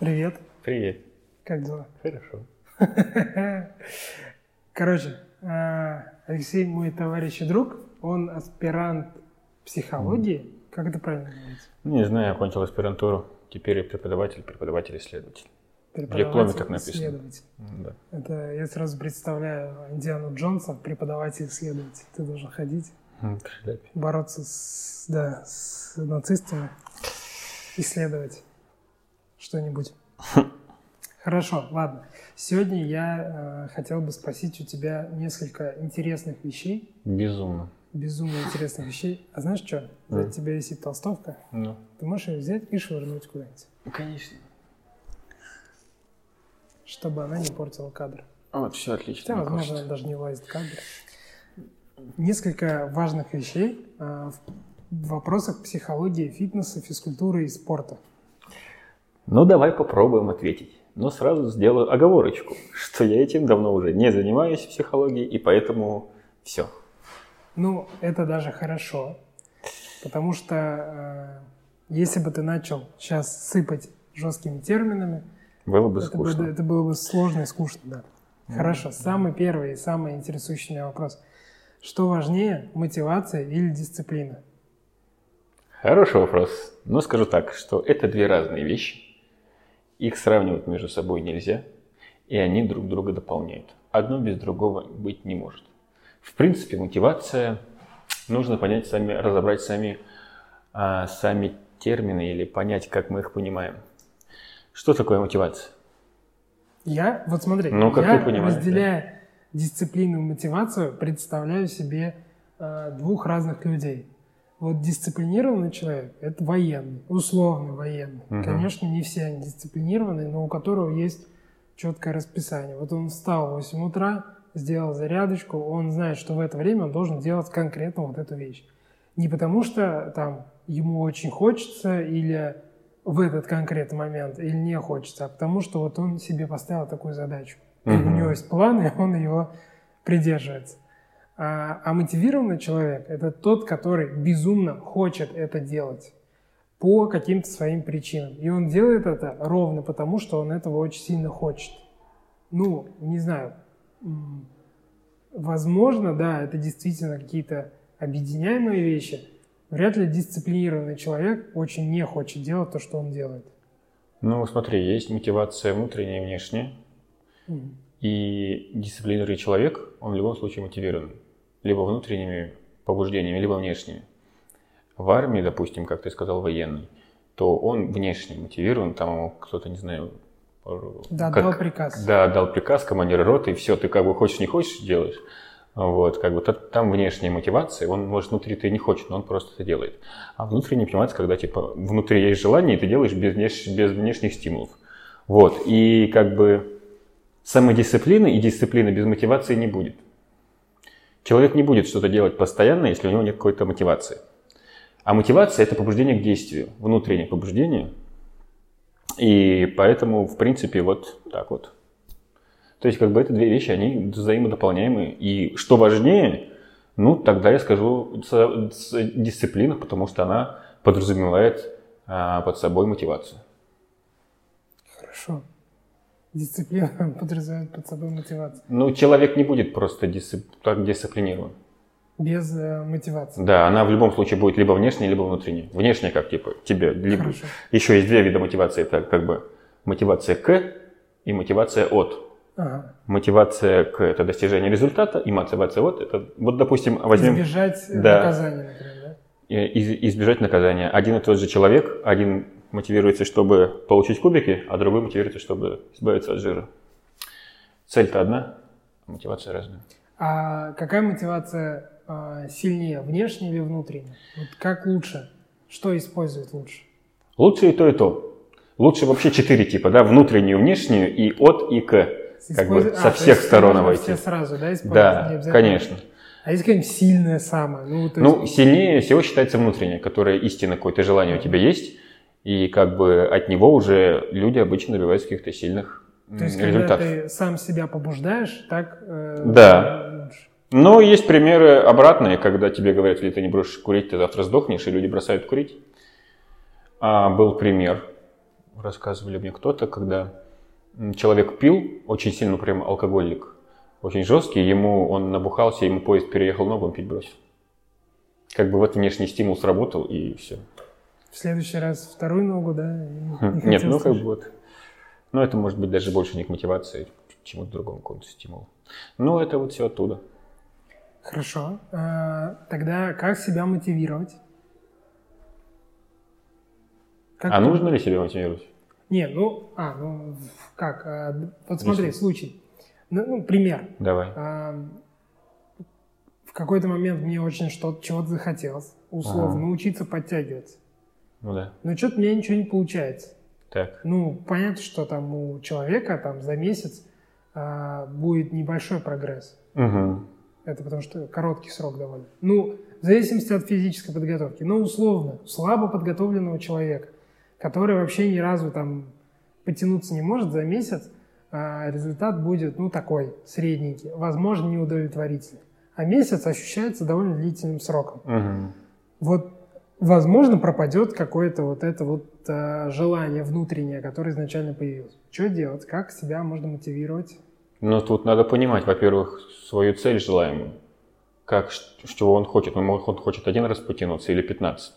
Привет, Привет. как дела? Хорошо. Короче, э, Алексей мой товарищ и друг, он аспирант психологии. Как это правильно называется? Ну, Не знаю, окончил аспирантуру. Теперь я преподаватель, преподаватель-исследователь. Преподаватель, дипломе так написано. исследователь. М, Да. Это я сразу представляю Индиану Джонса, преподаватель-исследователь. Ты должен ходить, в шляпе. бороться с, да, с нацистами, исследовать что-нибудь. Хорошо, ладно. Сегодня я э, хотел бы спросить у тебя несколько интересных вещей, Безумно. безумно интересных вещей. А знаешь что? У Мгм. тебя висит толстовка. Ну, Ты можешь ее взять и швырнуть куда-нибудь, конечно. чтобы она не портила кадр. Вот, все отлично. Хотя, возможно, кажется. она даже не влазит в кадр. Несколько важных вещей э, в вопросах психологии, фитнеса, физкультуры и спорта. Ну, давай попробуем ответить. Но сразу сделаю оговорочку, что я этим давно уже не занимаюсь психологией, и поэтому все. Ну, это даже хорошо, потому что э, если бы ты начал сейчас сыпать жесткими терминами, Было бы это, бы- скучно. это было бы сложно и скучно, да. Хорошо, самый первый и самый интересующий меня вопрос. Что важнее, мотивация или дисциплина? Хороший вопрос. Но скажу так, что это две разные вещи. Их сравнивать между собой нельзя, и они друг друга дополняют. Одно без другого быть не может. В принципе, мотивация нужно понять сами, разобрать сами, а, сами термины или понять, как мы их понимаем. Что такое мотивация? Я, вот смотри, Ну, как я, ты понимаешь, разделяя дисциплину и мотивацию, представляю себе э, двух разных людей. Вот дисциплинированный человек – это военный, условный военный. Мгм. Конечно, не все они дисциплинированные, но у которого есть четкое расписание. Вот он встал в 8 утра, сделал зарядочку, он знает, что в это время он должен делать конкретно вот эту вещь. Не потому что там ему очень хочется или в этот конкретный момент, или не хочется, а потому что вот он себе поставил такую задачу. И у него есть план, и он его придерживается. А, а мотивированный человек – это тот, который безумно хочет это делать по каким-то своим причинам. И он делает это ровно потому, что он этого очень сильно хочет. Ну, не знаю, возможно, да, это действительно какие-то объединяемые вещи. Вряд ли дисциплинированный человек очень не хочет делать то, что он делает. Ну, смотри, есть мотивация внутренняя и внешняя. Мгм. И дисциплинированный человек, он в любом случае мотивирован. Либо внутренними побуждениями, либо внешними. В армии, допустим, как ты сказал, военный, то он внешне мотивирован, там ему кто-то, не знаю... Да, как- дал приказ. Да, дал приказ командира роты, и все, ты как бы хочешь, не хочешь, делаешь. Вот, как бы та- там внешняя мотивация, он, может, внутри ты не хочет, но он просто это делает. А внутренняя мотивация, когда, типа, внутри есть желание, и ты делаешь без, внеш- без внешних стимулов. Вот, и как бы самодисциплины и дисциплины без мотивации не будет. Человек не будет что-то делать постоянно, если у него нет какой-то мотивации. А мотивация – это побуждение к действию, внутреннее побуждение. И поэтому, в принципе, вот так вот. То есть, как бы это две вещи, они взаимодополняемые. И что важнее, ну, тогда я скажу дисциплина, потому что она подразумевает а, под собой мотивацию. Хорошо. Дисциплина подразумевает под собой мотивацию. Ну, человек не будет просто дисцип- так дисциплинирован. Без э, мотивации. Да, она в любом случае будет либо внешняя, либо внутренняя. Внешняя, как типа тебе, либо Хорошо. еще есть две вида мотивации, это как бы мотивация к и мотивация от. Ага. Мотивация к это достижение результата, и мотивация от это вот, допустим, возьмем Избежать Да. наказания, например, да? из- избежать наказания. Один и тот же человек, один мотивируется, чтобы получить кубики, а другой мотивируется, чтобы избавиться от жира. Цель-то одна, а мотивация разная. А какая мотивация э, сильнее, внешняя или внутренняя? Вот как лучше? Что использовать лучше? Лучше и то, и то. Лучше вообще четыре типа, да, внутреннюю, внешнюю и от и к. Как бы со а, всех сторон обойти. Все сразу, да, использовать? Да, конечно. А есть какая-нибудь сильная самая? Ну, Ну, есть, сильнее всего считается внутреннее, которое истинно какое-то желание у тебя есть, и как бы от него уже люди обычно добиваются каких-то сильных то есть когда результатов. ты сам себя побуждаешь, так э, Да. Но есть примеры обратные, когда тебе говорят, если ты не бросишь курить, ты завтра сдохнешь, и люди бросают курить. А, был пример рассказывали мне кто-то, когда человек пил, очень сильно прям алкоголик, очень жесткий, ему он набухался, ему поезд переехал ногу, он пить бросил. Как бы вот внешний стимул сработал, и все. В следующий раз вторую ногу, да? Не Нет, ну как бы вот. Ну это может быть даже больше не к мотивации, чему-то другому, какому-то стимулу. Ну это вот все оттуда. Хорошо. А, тогда как себя мотивировать? Как а ты... нужно ли себя мотивировать? Не, ну, а, ну, как? А, вот смотри, Лично. случай. Ну, ну, пример. Давай. А, в какой-то момент мне очень что-то, чего-то захотелось, условно, ага. научиться подтягиваться. Ну да. Но что-то мне ничего не получается. Так. Ну, понятно, что там у человека там за месяц а, будет небольшой прогресс. Угу. Это потому что короткий срок довольно. Ну, в зависимости от физической подготовки. Но условно, слабо подготовленного человека, который вообще ни разу там потянуться не может за месяц, а результат будет, ну, такой, средненький, возможно, неудовлетворительный. А месяц ощущается довольно длительным сроком. Угу. Вот, возможно, пропадет какое-то вот это вот э, желание внутреннее, которое изначально появилось. Что делать? Как себя можно мотивировать? Ну, тут надо понимать, во-первых, свою цель желаемую. Как, что он хочет. Он, он хочет один раз потянуться или 15.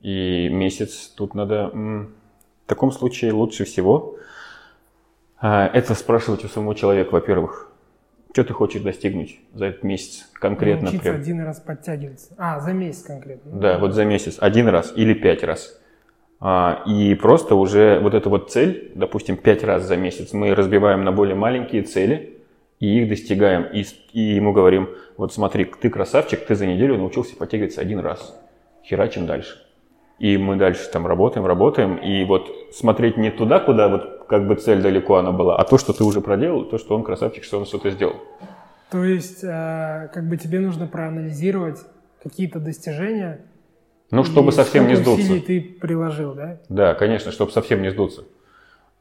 И месяц тут надо... В таком случае лучше всего а, это спрашивать у самого человека, во-первых. Что ты хочешь достигнуть за этот месяц конкретно? Научиться прям? один раз подтягиваться. А, за месяц конкретно. Да, вот за месяц. Один раз или пять раз. А, и просто уже вот эту вот цель, допустим, пять раз за месяц, мы разбиваем на более маленькие цели и их достигаем. И, и ему говорим, вот смотри, ты красавчик, ты за неделю научился подтягиваться один раз. Херачим дальше. И мы дальше там работаем, работаем. И вот смотреть не туда, куда вот как бы цель далеко она была, а то, что ты уже проделал, то, что он красавчик, что он что-то сделал. То есть, э, как бы тебе нужно проанализировать какие-то достижения, ну, чтобы совсем не сдуться. ты приложил, да? Да, конечно, чтобы совсем не сдуться.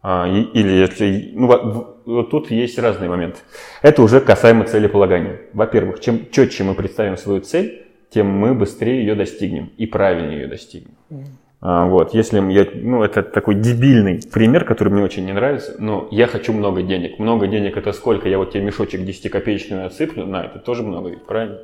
А, или если... Ну, вот, вот тут есть разные моменты. Это уже касаемо целеполагания. Во-первых, чем четче мы представим свою цель, тем мы быстрее ее достигнем и правильнее ее достигнем. Mm. А, вот, если я, ну, это такой дебильный пример, который мне очень не нравится, но я хочу много денег. Много денег это сколько? Я вот тебе мешочек 10-копеечный отсыплю, на, это тоже много, правильно?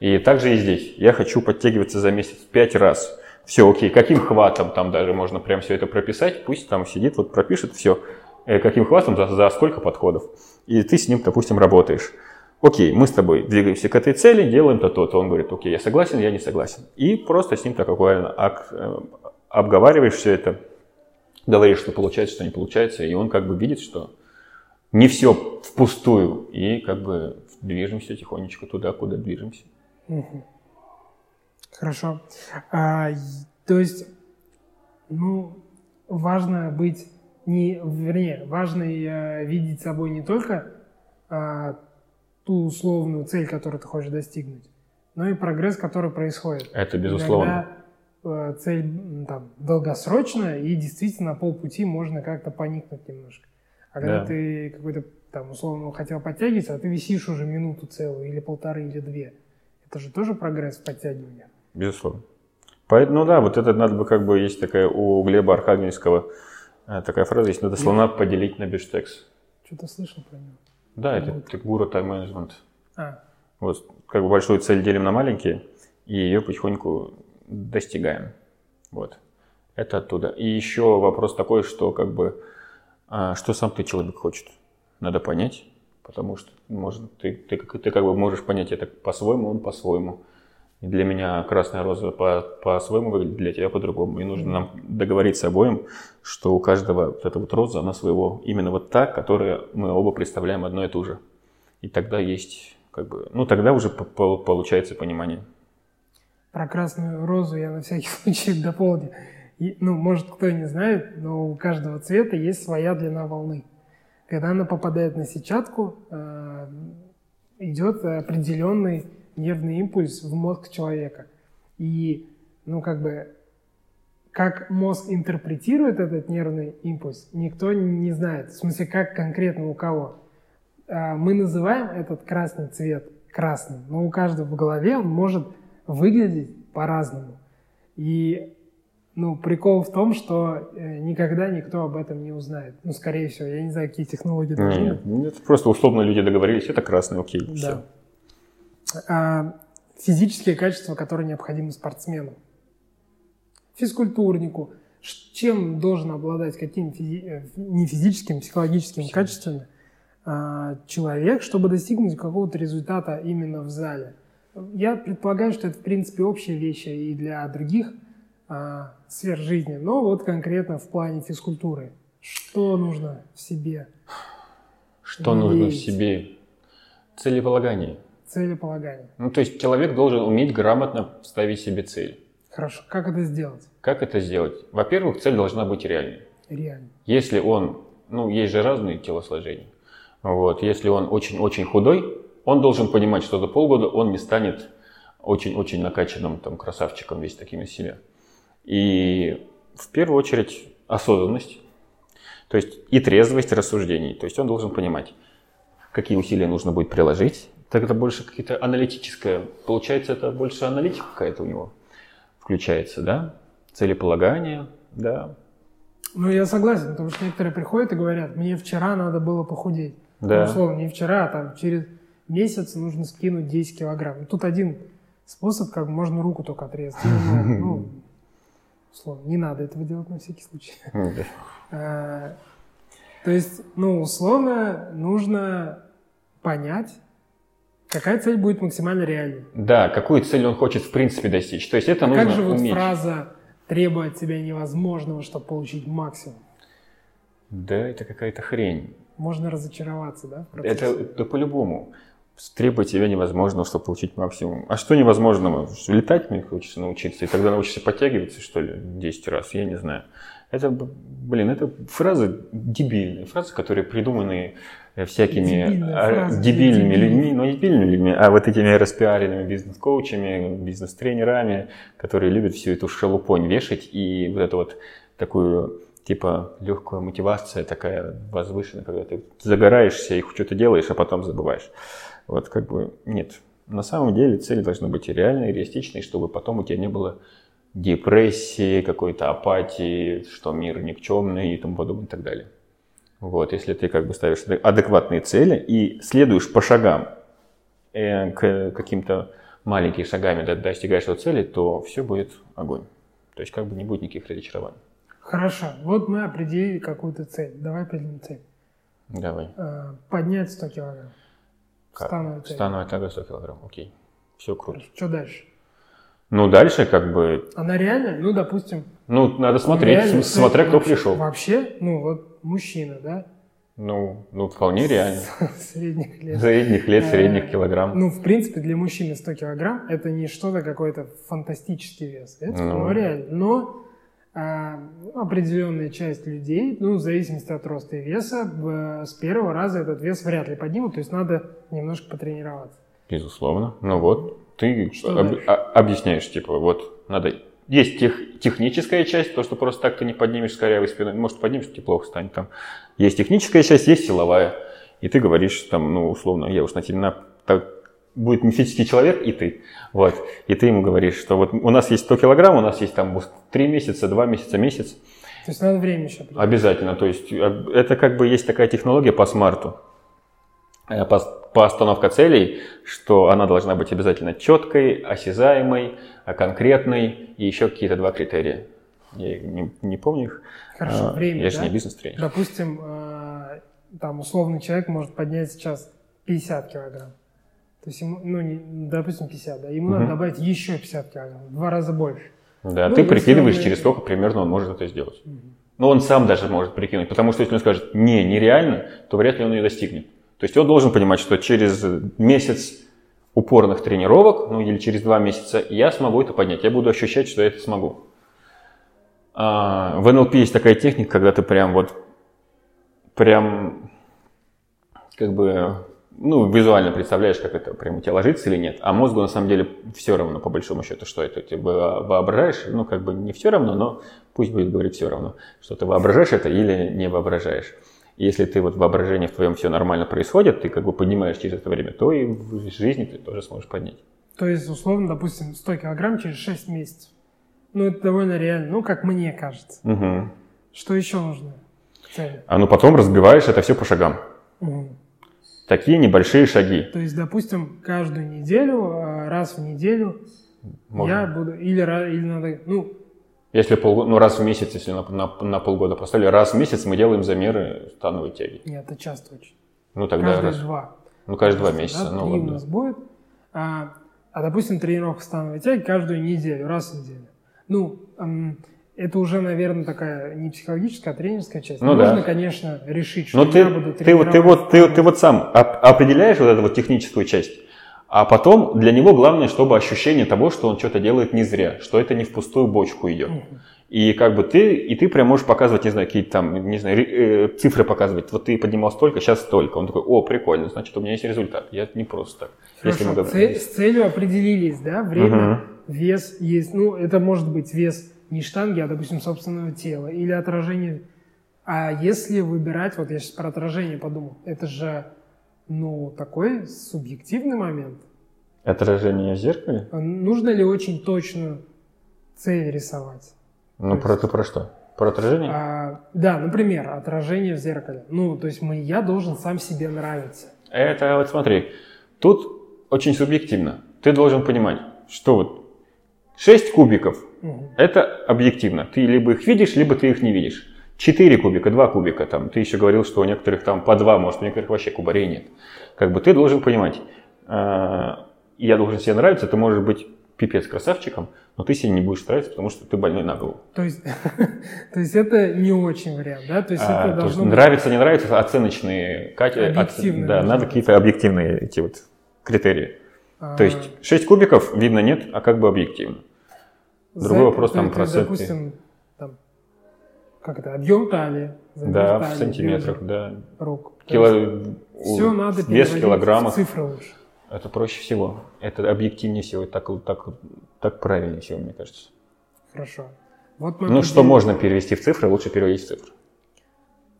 И также и здесь. Я хочу подтягиваться за месяц пять раз. Все, окей. Каким хватом там даже можно прям все это прописать. Пусть там сидит, вот пропишет все. Э, каким хватом, за, за сколько подходов. И ты с ним, допустим, работаешь. Окей, мы с тобой двигаемся к этой цели, делаем то-то. то Он говорит, окей, я согласен, я не согласен. И просто с ним так аккуратно э, обговариваешь все это, говоришь, что получается, что не получается. И он как бы видит, что не все впустую. И как бы движемся тихонечко туда, куда движемся. Хорошо. А, то есть, ну, важно быть не, вернее, важно э, видеть собой не только а, ту условную цель, которую ты хочешь достигнуть, но и прогресс, который происходит. Это безусловно. Иногда э, цель там, долгосрочная, и действительно на полпути можно как-то поникнуть немножко. А когда да. ты какой-то там условно хотел подтягиваться, а ты висишь уже минуту целую, или полторы, или две – это же тоже прогресс в подтягивании. Безусловно. Поэтому, ну да, вот это надо бы как бы, есть такая у Глеба Архангельского э, такая фраза, есть надо слона поделить на бифштекс. Что-то слышал про него. Да, это, это гуру тайм-менеджмент. А. Вот, как бы большую цель делим на маленькие, и ее потихоньку достигаем. Вот. Это оттуда. И еще вопрос такой, что как бы, а, что сам ты человек хочет. Надо понять, потому что может, ты, ты, ты как бы можешь понять это по-своему, он по-своему. И для меня красная роза по, по-своему выглядит, для тебя по-другому. И нужно нам договориться обоим, что у каждого вот эта вот роза, она своего, именно вот та, которая мы оба представляем одно и то же. И тогда есть, как бы, ну тогда уже получается понимание. Про красную розу я на всякий случай дополню. И, ну, может, кто не знает, но у каждого цвета есть своя длина волны. Когда она попадает на сетчатку, э, идет определенный нервный импульс в мозг человека. И, ну, как бы, как мозг интерпретирует этот нервный импульс, никто не знает. В смысле, как конкретно у кого. Э, мы называем этот красный цвет красным, но у каждого в голове он может выглядеть по-разному. И Ну, прикол в том, что э, никогда никто об этом не узнает. Ну, скорее всего, я не знаю, какие технологии должны Нет, это просто условно люди договорились, это красный, окей, Да. все. А, физические качества, которые необходимы спортсмену. Физкультурнику. Чем должен обладать, какими физи- э, не физическими, психологическими качествами а, человек, чтобы достигнуть какого-то результата именно в зале. Я предполагаю, что это, в принципе, общие вещи и для других а, сфер жизни, но вот конкретно в плане физкультуры. Что нужно в себе? Что нужно в себе? Целеполагание. Целеполагание. Ну, то есть человек должен уметь грамотно ставить себе цель. Хорошо. Как это сделать? Как это сделать? Во-первых, цель должна быть реальной. Реально. Если он, ну, есть же разные телосложения. Вот, если он очень-очень худой, он должен понимать, что за полгода он не станет очень-очень накачанным там, красавчиком весь таким из себя. И в первую очередь осознанность, то есть и трезвость рассуждений. То есть он должен понимать, какие усилия нужно будет приложить. Тогда больше какие-то аналитическое, получается, это больше аналитика какая-то у него включается, да? Целеполагание, да, Ну, я согласен, потому что некоторые приходят и говорят, мне вчера надо было похудеть. Да. Ну, условно, не вчера, а там через месяц нужно скинуть 10 килограмм. Тут один способ, как можно руку только отрезать. Или, Ну, условно, не надо этого делать на всякий случай. Да. А, То есть, ну, условно, нужно понять, какая цель будет максимально реальной. Да, какую цель он хочет в принципе достичь. То есть это А нужно как же вот уметь. фраза «требует от себя невозможного, чтобы получить максимум»? Да, это какая-то хрень. Можно разочароваться, да? Это да по-любому. Требовать тебя невозможно, чтобы получить максимум. А что невозможного? Летать мне хочется научиться, и тогда научишься подтягиваться, что ли, 10 раз, я не знаю. Это, блин, это фразы дебильные, фразы, которые придуманы э, всякими а, фразы, дебильными дебильные. людьми, но не дебильными людьми, а вот этими распиаренными бизнес-коучами, бизнес-тренерами, которые любят всю эту шелупонь вешать и вот эту вот такую типа легкая мотивация такая возвышенная, когда ты загораешься и что-то делаешь, а потом забываешь. Вот как бы нет. На самом деле цель должна быть реальной, реалистичной, чтобы потом у тебя не было депрессии, какой-то апатии, что мир никчемный и тому подобное и так далее. Вот, если ты как бы ставишь адек- адекватные цели и следуешь по шагам э, к каким-то маленькими шагами до- достигаешь этой цели, то все будет огонь. То есть как бы не будет никаких разочарований. Хорошо, вот мы определили какую-то цель. Давай определим цель. Давай. А, Поднять 100 килограмм. Как? Становая цель. Становая тяга 100 килограмм. Окей. Все круто. Что дальше? Ну, дальше как бы, Она реальная? Ну, допустим. ну, надо смотреть, реальная с- смотря кто вообще- пришел. Вообще, ну, вот мужчина, да? Ну, ну, вполне реально. Средних лет. Средних лет, средних килограмм. Ну, в принципе, для мужчины 100 килограмм это не что-то какой-то фантастический вес. Это Ну. ну, реально. Но определенная часть людей, ну, в зависимости от роста и веса, с первого раза этот вес вряд ли поднимут, то есть надо немножко потренироваться. Безусловно. Ну вот, ты Что об- дальше? а- объясняешь, типа, вот, надо... Есть тех- техническая часть, то, что просто так ты не поднимешь с корявой спиной. Может, поднимешь, тебе плохо станет там. Есть техническая часть, есть силовая. И ты говоришь, там, ну, условно, я уж на тебя будет мифический человек и ты. Вот. И ты ему говоришь, что вот у нас есть 100 килограмм, у нас есть там 3 месяца, 2 месяца, месяц. То есть надо время еще определить. Обязательно. То есть э, это как бы есть такая технология по смарту, э, по, по остановка целей, что она должна быть обязательно четкой, осязаемой, э, конкретной и еще какие-то два критерия. Я не, не помню их. Хорошо, А, время, Я же да? не бизнес-тренер. Допустим, там условный человек может поднять сейчас 50 килограмм. То есть ему, ну, не- допустим, 50, да, ему надо Мгм. добавить еще 50 килограмм, в два раза больше. Да, Ну, ты прикидываешь, он- через сколько примерно он может это сделать. Но он сам даже может прикинуть, потому что если он скажет «не, нереально», то вряд ли он ее достигнет. То есть он должен понимать, что через месяц упорных тренировок, ну или через два месяца, я смогу это поднять, я буду ощущать, что я это смогу. А, в НЛП есть такая техника, когда ты прям вот, прям, как бы, ну, визуально представляешь, как это прям у тебя ложится или нет, а мозгу на самом деле все равно, по большому счету, что это ты во- воображаешь, ну, как бы не все равно, но пусть будет говорить все равно, что ты воображаешь это или не воображаешь. И если ты вот воображение в твоем все нормально происходит, ты как бы поднимаешь через это время, то и в жизни ты тоже сможешь поднять. То есть, условно, допустим, 100 килограмм через 6 месяцев. Ну, это довольно реально, ну, как мне кажется. Угу. Что еще нужно? Цели. А ну потом разбиваешь это все по шагам. Мгм. Такие небольшие шаги. То есть, допустим, каждую неделю, э, раз в неделю Можно. я буду, или, или надо, ну, Если полгода, ну раз в месяц, если на, на, на полгода поставили, раз в месяц мы делаем замеры становой тяги. нет, это часто очень. Ну тогда Каждые раз. два. Ну каждые два Да, месяца. ну три у ладно. нас будет. А, а, допустим, тренировка становой тяги каждую неделю, раз в неделю. Ну, это уже, наверное, такая не психологическая, а тренерская часть. Ну Можно, да. конечно, решить, что Но ты, я буду ты, вот- ты, тренировать вот, ты, ты вот сам оп- определяешь вот эту вот техническую часть, а потом для него главное, чтобы ощущение того, что он что-то делает не зря, что это не в пустую бочку идет. И как бы ты, и ты прям можешь показывать, не знаю, какие-то там, не знаю, э, цифры показывать. Вот ты поднимал столько, сейчас столько. Он такой, о, прикольно, значит, у меня есть результат. Я не просто так. Если мы цель- с целью определились, да, время, Мгм. вес есть, ну, это может быть вес не штанги, а, допустим, собственного тела или отражение. А если выбирать, вот я сейчас про отражение подумал, это же, ну, такой субъективный момент. Отражение в зеркале? А Нужно ли очень точную цель рисовать? Ну, про, ты про что? Про отражение? А, да, например, отражение в зеркале. Ну, то есть мы, я должен сам себе нравиться. Это вот смотри, тут очень субъективно. Ты должен понимать, что вот 6 кубиков Мгм. это объективно. Ты либо их видишь, либо ты их не видишь. 4 кубика, 2 кубика, там, ты еще говорил, что у некоторых там по 2, может, у некоторых вообще кубарей нет. Как бы ты должен понимать, э, я должен себе нравиться, ты можешь быть пипец красавчиком, но ты себе не будешь нравиться, потому что ты больной на голову. То есть, то есть это не очень вариант, да? То есть А, это то должно быть нравится, не нравится, оценочные оц- Объективные Да, должны надо какие-то объективные эти вот критерии. А, То есть 6 кубиков видно нет, а как бы объективно. другой вопрос, то там, проценты. Допустим, там, как это, объем талии. Да, в талии, сантиметрах, бедер, да. рук. Кило... Все надо Вес в переводить килограммах. в цифры лучше. Это проще всего. Это объективнее всего. Так, так, так правильнее всего, мне кажется. Хорошо. Вот Ну, что можно перевести в цифры, лучше переводить в цифры.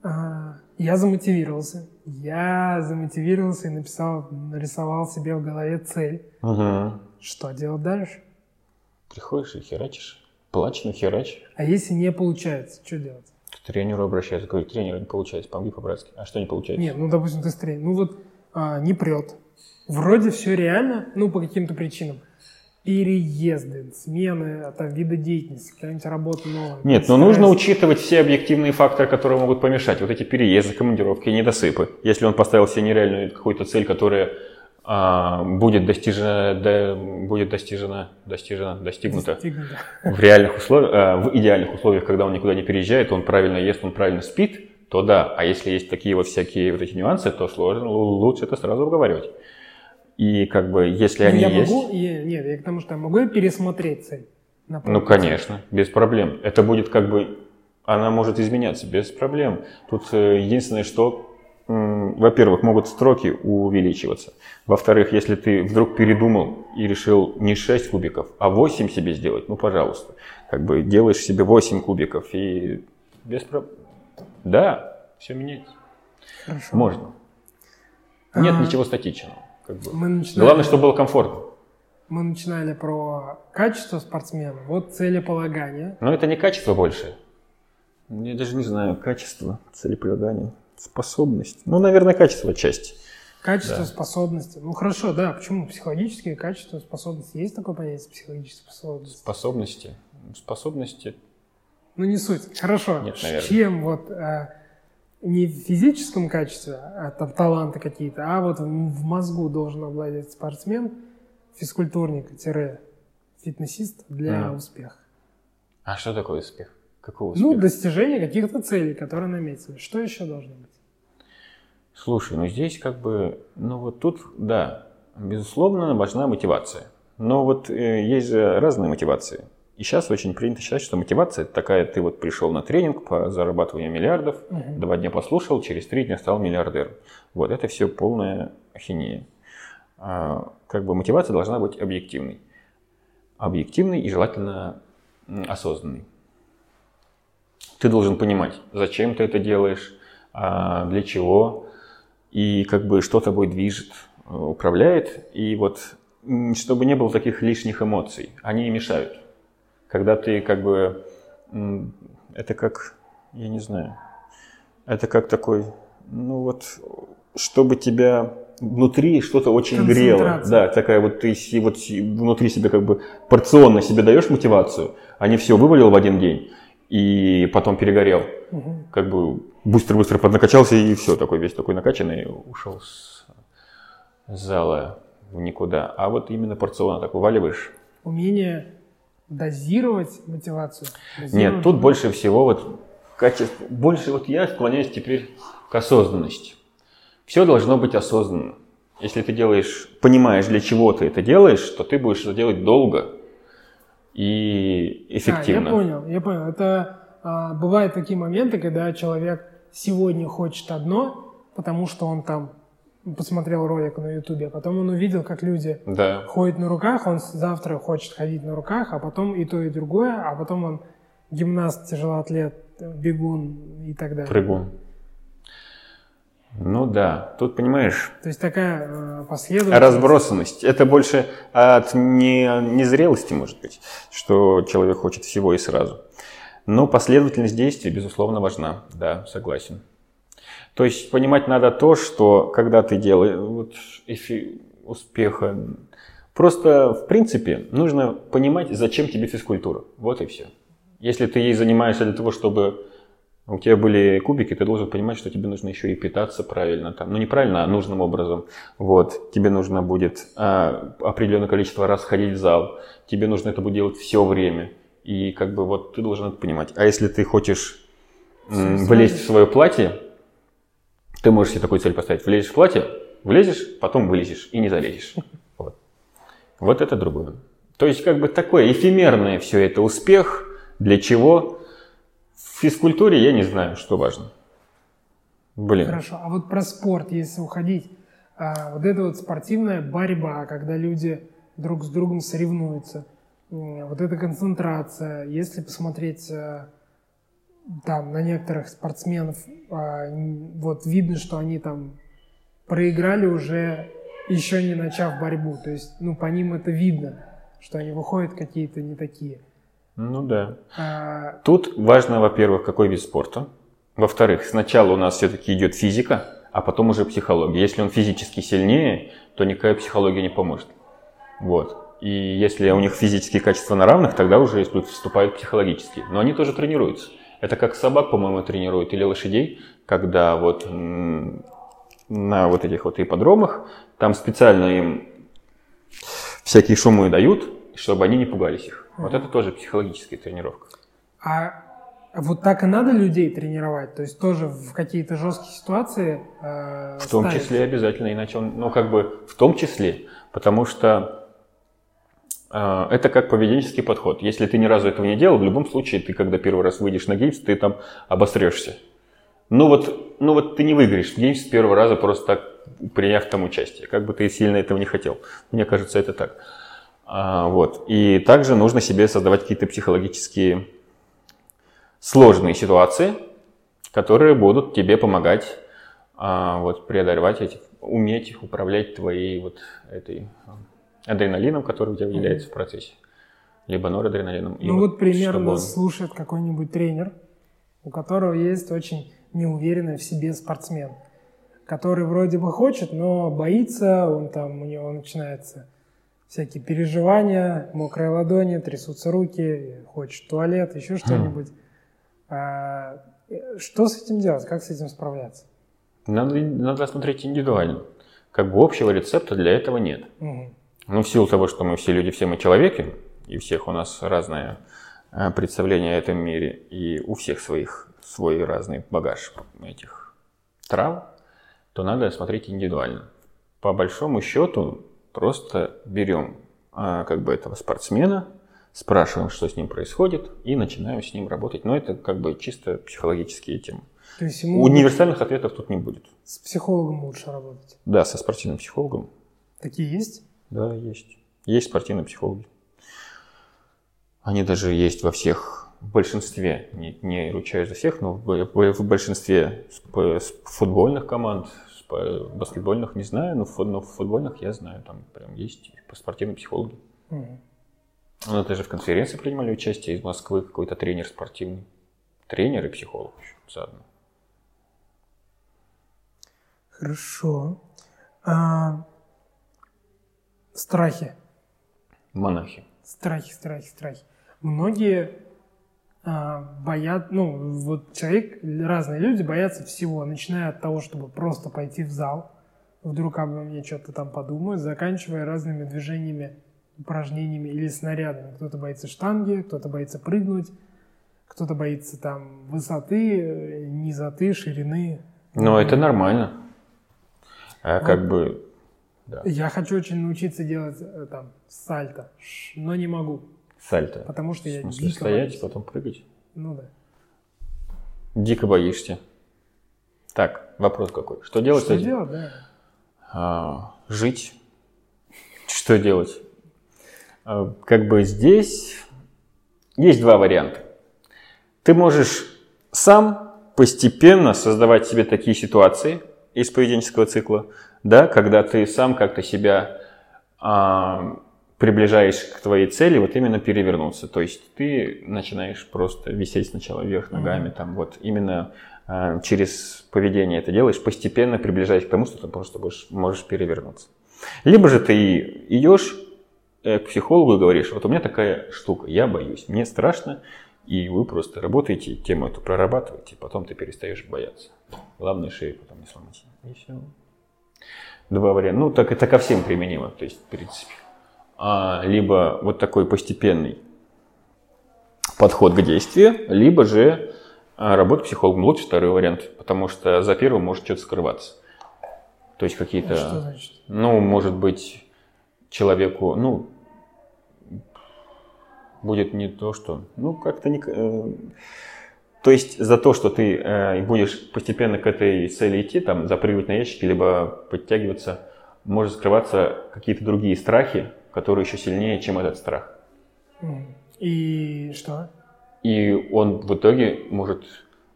А, Я замотивировался. Я замотивировался и написал, нарисовал себе в голове цель. Угу. Что делать дальше? Приходишь и херачишь. Плачь, ну херач. А если не получается, что делать? К тренеру обращается, говорит, тренер, не получается, помоги по-братски. А что не получается? Нет, ну, допустим, ты стрель. Ну, вот а, не прет. Вроде все реально, ну, по каким-то причинам. Переезды, смены, а, там, вида деятельности, какая-нибудь работа новая. Нет, но нужно Стараюсь- учитывать все объективные факторы, которые могут помешать. Вот эти переезды, командировки, недосыпы. Если он поставил себе нереальную какую-то цель, которая а, будет достижена, да, будет достижена, достижена, достигнута Достигнуто. в реальных условиях, а, в идеальных условиях, когда он никуда не переезжает, он правильно ест, он правильно спит, то да. А если есть такие вот всякие вот эти нюансы, то сложно, лучше это сразу обговаривать. И как бы, если Ну, они я есть... могу, и- нет, я к тому, что я могу я пересмотреть цель. на Ну, конечно, без проблем. Это будет как бы, она может изменяться без проблем. Тут э, единственное, что, во-первых, могут строки увеличиваться. Во-вторых, если ты вдруг передумал и решил не 6 кубиков, а 8 себе сделать, ну, пожалуйста. Как бы делаешь себе 8 кубиков и без проблем. Да, все меняется. Хорошо. Можно. Нет А, ничего статичного. Как бы. Мы начинали, Главное, чтобы было комфортно. мы начинали про качество спортсмена. Вот целеполагание. Но это не качество больше. Я даже не знаю, качество, целеполагание, способность. Ну, наверное, качество часть. Качество, Да. способности. Ну хорошо, да. Почему? Психологические качества, способности. Есть такое понятие психологические способности? Способности. Способности. Ну не суть. Хорошо. Нет, наверное. Чем вот а, не в физическом качестве, а там таланты какие-то, а вот в, мозгу должен обладать спортсмен, физкультурник-фитнесист для Мгм. успеха. А что такое успех? Какого Ну, успеха? достижение каких-то целей, которые наметили. Что еще должно быть? Слушай, ну здесь как бы, ну вот тут, да, безусловно, важна мотивация. Но вот э, есть же разные мотивации. И сейчас очень принято считать, что мотивация это такая, ты вот пришел на тренинг по зарабатыванию миллиардов, Мгм. два дня послушал, через три дня стал миллиардером. Вот это все полная ахинея. А, как бы мотивация должна быть объективной. Объективной и желательно осознанной. Ты должен понимать, зачем ты это делаешь, а, для чего, и как бы что тобой движет, э, управляет. И вот чтобы не было таких лишних эмоций, они мешают. Когда ты как бы, это как, я не знаю, это как такой, ну вот, чтобы тебя внутри что-то очень грело. Да, такая вот ты вот внутри себя как бы порционно себе даешь мотивацию, а не все вывалил в один день и потом перегорел. Угу. Как бы быстро-быстро поднакачался и все, такой весь такой накачанный, ушел с зала в никуда. А вот именно порционно так вываливаешь. Умение дозировать мотивацию? Дозировать Нет, тут больше всего вот качество, больше вот я склоняюсь теперь к осознанности. Все должно быть осознанно. Если ты делаешь, понимаешь, для чего ты это делаешь, то ты будешь это делать долго и эффективно. А, я понял, я понял. Это а, бывают такие моменты, когда человек сегодня хочет одно, потому что он там посмотрел ролик на ютубе, а потом он увидел, как люди да. ходят на руках, он завтра хочет ходить на руках, а потом и то, и другое, а потом он гимнаст, тяжелоатлет, бегун и так далее. Прыгун. Ну да, тут понимаешь. То есть такая э, последовательность. Разбросанность. Это больше от не, незрелости, может быть, что человек хочет всего и сразу. Но последовательность действий, безусловно, важна. Да, согласен. То есть понимать надо то, что когда ты делаешь вот, эфи, успеха, просто в принципе нужно понимать, зачем тебе физкультура. Вот и все. Если ты ей занимаешься для того, чтобы у тебя были кубики, ты должен понимать, что тебе нужно еще и питаться правильно. Там. Ну, не правильно, а нужным образом. Вот. Тебе нужно будет а, определенное количество раз ходить в зал. Тебе нужно это будет делать все время. И как бы вот ты должен это понимать. А если ты хочешь м, влезть в свое платье, ты можешь себе такую цель поставить. Влезешь в платье, влезешь, потом вылезешь и не залезешь. Вот. Вот это другое. То есть как бы такое эфемерное все это успех. Для чего? В физкультуре я не знаю, что важно. Блин. Хорошо, а вот про спорт, если уходить, а, вот это вот спортивная борьба, когда люди друг с другом соревнуются, вот эта концентрация, если посмотреть а, там на некоторых спортсменов, а, вот видно, что они там проиграли уже еще не начав борьбу, то есть, ну, по ним это видно, что они выходят какие-то не такие. Ну да. А... Тут важно, во-первых, какой вид спорта. Во-вторых, сначала у нас все-таки идет физика, а потом уже психология. Если он физически сильнее, то никакая психология не поможет. Вот. И если у них физические качества на равных, тогда уже вступают психологические. Но они тоже тренируются. Это как собак, по-моему, тренируют, или лошадей, когда вот на вот этих вот ипподромах, там специально им всякие шумы дают, чтобы они не пугались их. Вот это тоже психологическая тренировка. А вот так и надо людей тренировать? То есть тоже в какие-то жесткие ситуации э, В том ставить? числе обязательно, иначе он, ну как бы в том числе, потому что это как поведенческий подход. Если ты ни разу этого не делал, в любом случае ты, когда первый раз выйдешь на Games, ты там обосрешься. Ну вот, ну вот ты не выиграешь в Games с первого раза просто так приняв там участие, как бы ты сильно этого не хотел. Мне кажется, это так. А, вот. И также нужно себе создавать какие-то психологические сложные ситуации, которые будут тебе помогать а, вот, преодолевать эти, уметь управлять твоей вот этой а, адреналином, который у тебя выделяется mm-hmm. в процессе, либо норадреналином. Ну вот, вот примерно он... слушает какой-нибудь тренер, у которого есть очень неуверенный в себе спортсмен, который вроде бы хочет, но боится, он там, у него начинается всякие переживания, мокрые ладони, трясутся руки, хочет туалет, еще хм. что-нибудь. А, что с этим делать? Как с этим справляться? Надо, надо смотреть индивидуально. Как бы общего рецепта для этого нет. Угу. Ну, в силу того, что мы все люди, все мы человеки, и у всех у нас разное а, представление о этом мире, и у всех своих свой разный багаж этих трав, то надо смотреть индивидуально. По большому счету, Просто берем а, как бы этого спортсмена, спрашиваем, что с ним происходит, и начинаем с ним работать. Но это как бы чисто психологические темы. То есть ему Универсальных ответов тут не будет. С психологом лучше работать? Да, со спортивным психологом. Такие есть? Да, есть. Есть спортивные психологи. Они даже есть во всех, в большинстве, не, не ручаюсь за всех, но в, в большинстве футбольных команд, баскетбольных не знаю, но в, но в футбольных я знаю, там прям есть спортивные психологи. Ну, это же в конференции принимали участие из Москвы какой-то тренер спортивный. Тренер и психолог еще заодно. Хорошо. А, страхи. Монахи. Страхи, страхи, страхи. Многие а, боят, ну, вот человек, разные люди боятся всего, начиная от того, чтобы просто пойти в зал, вдруг обо мне что-то там подумают, заканчивая разными движениями, упражнениями или снарядами. Кто-то боится штанги, кто-то боится прыгнуть, кто-то боится там высоты, низоты, ширины. Но это нормально. А как бы, да. Я хочу очень научиться делать э, там сальто, но не могу. Сальто? Потому что я дико стоять, боюсь. потом прыгать? Ну да. Дико боишься. Так, вопрос какой. Что делать Что этим? делать, да. А, жить. Что делать? А, как бы здесь есть два варианта. Ты можешь сам постепенно создавать себе такие ситуации из поведенческого цикла, да, когда ты сам как-то себя а, приближаешь к твоей цели, вот именно перевернуться. То есть ты начинаешь просто висеть сначала вверх ногами, там вот именно а, через поведение это делаешь, постепенно приближаясь к тому, что ты просто будешь, можешь перевернуться. Либо же ты идешь э, к психологу и говоришь, вот у меня такая штука, я боюсь, мне страшно, и вы просто работаете, тему эту прорабатываете, потом ты перестаешь бояться. Главное шею потом не сломать. И все. Два варианта. Ну, так это ко всем применимо, то есть, в принципе. А, либо вот такой постепенный подход к действию, либо же а, работа психологом. Лучше второй вариант, потому что за первым может что-то скрываться. То есть какие-то... Что значит? Ну, может быть, человеку, ну, будет не то, что... Ну, как-то не... То есть за то, что ты э, будешь постепенно к этой цели идти, там, запрыгивать на ящики, либо подтягиваться, может скрываться какие-то другие страхи, которые еще сильнее, чем этот страх. И что? И он в итоге может...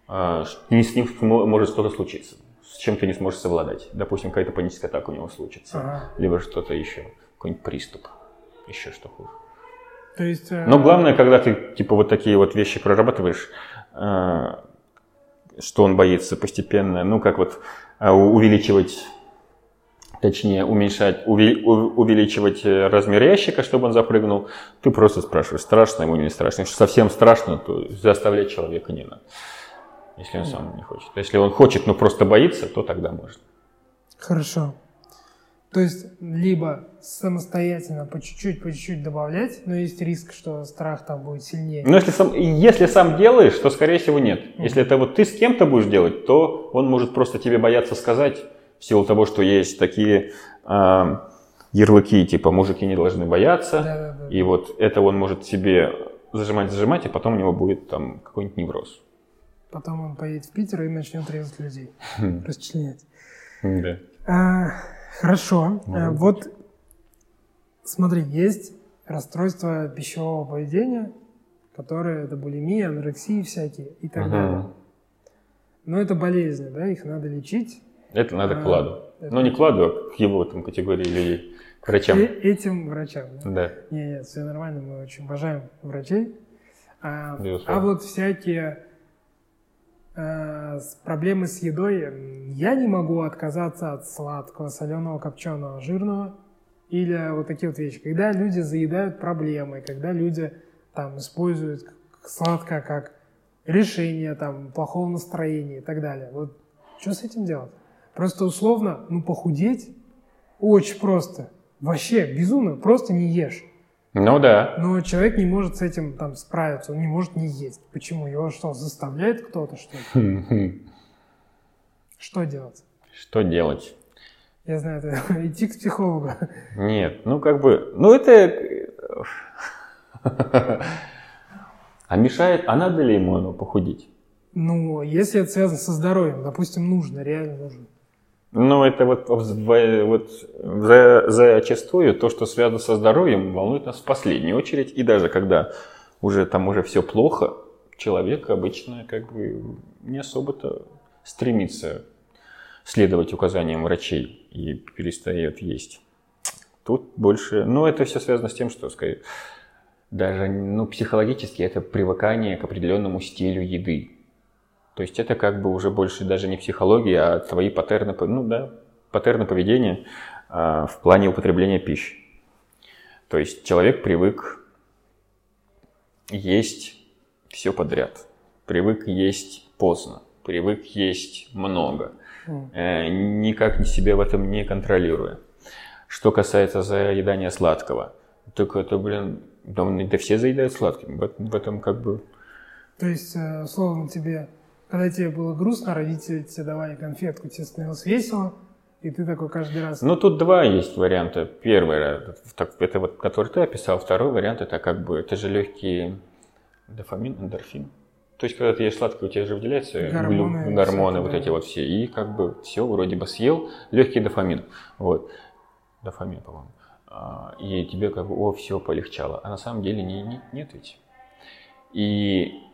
э, не с ним может что-то случиться, с чем ты не сможешь совладать. Допустим, какая-то паническая атака у него случится, Ага. либо что-то еще, какой-нибудь приступ, еще что хуже. То есть... э, Но главное, когда ты типа вот такие вот вещи прорабатываешь, что он боится постепенно, ну как вот э, увеличивать, точнее уменьшать, увеличивать э, размер ящика, чтобы он запрыгнул, ты просто спрашиваешь, страшно ему или не страшно. Если совсем страшно, то заставлять человека не надо, если он сам не хочет. Если он хочет, но просто боится, то тогда можно. Хорошо. То есть либо самостоятельно по чуть-чуть, по чуть-чуть добавлять, но есть риск, что страх там будет сильнее. Но если сам, если сам делаешь, то скорее всего нет. Если это вот ты с кем-то будешь делать, то он может просто тебе бояться сказать в силу того, что есть такие а, ярлыки, типа мужики не должны бояться. Да-да-да. И вот это он может себе зажимать, зажимать, и потом у него будет там какой-нибудь невроз. Потом он поедет в Питер и начнет резать людей, расчленять. Да. Хорошо. Ну, А, вот смотри, есть расстройства пищевого поведения, которые это булимия, анорексия всякие и так Ага. далее. Но это болезни, да, их надо лечить. Это надо А, к ладу. это- Ну не к ладу, а к его там категории людей, к врачам. Э- этим врачам. Да? Да. Нет, нет, все нормально, мы очень уважаем врачей. А, Безусловно. а вот всякие э, с- проблемы с едой, я не могу отказаться от сладкого, соленого, копченого, жирного. Или вот такие вот вещи. Когда люди заедают проблемы, когда люди там используют сладкое как решение там плохого настроения и так далее. Вот что с этим делать? Просто условно, ну похудеть очень просто. Вообще безумно, просто не ешь. Ну да. Но человек не может с этим там справиться, он не может не есть. Почему? Его что, заставляет кто-то, что ли? Что делать? Что делать? Я знаю, это идти к психологу. Нет, ну как бы, ну это... А мешает, а надо ли ему оно похудеть? Ну, если это связано со здоровьем, допустим, нужно, реально нужно. Ну, это вот, вот за, зачастую то, что связано со здоровьем, волнует нас в последнюю очередь. И даже когда уже там уже все плохо, человек обычно как бы не особо-то стремится следовать указаниям врачей и перестает есть. Тут больше... Ну, это все связано с тем, что, скорее, даже ну, психологически это привыкание к определенному стилю еды. То есть это как бы уже больше даже не психология, а твои паттерны, ну да, паттерны поведения а, в плане употребления пищи. То есть человек привык есть все подряд, привык есть поздно, привык есть много, э, никак себя в этом не контролируя. Что касается заедания сладкого, так это, блин, да, да все заедают сладким, в, в этом как бы... То есть, э, условно, тебе, когда тебе было грустно, родители тебе давали конфетку, тебе становилось весело, и ты такой каждый раз... Ну, тут два есть варианта. Первый, это вот, который ты описал. Второй вариант, это как бы, это же легкий дофамин, эндорфин. То есть, когда ты ешь сладкое, у тебя же выделяются гормоны, глю, гормоны вот да. эти вот все. И как бы все, вроде бы съел, легкий дофамин. Вот. Дофамин, по-моему. А, и тебе как бы, о, все, полегчало. А на самом деле не, не, нет ведь. И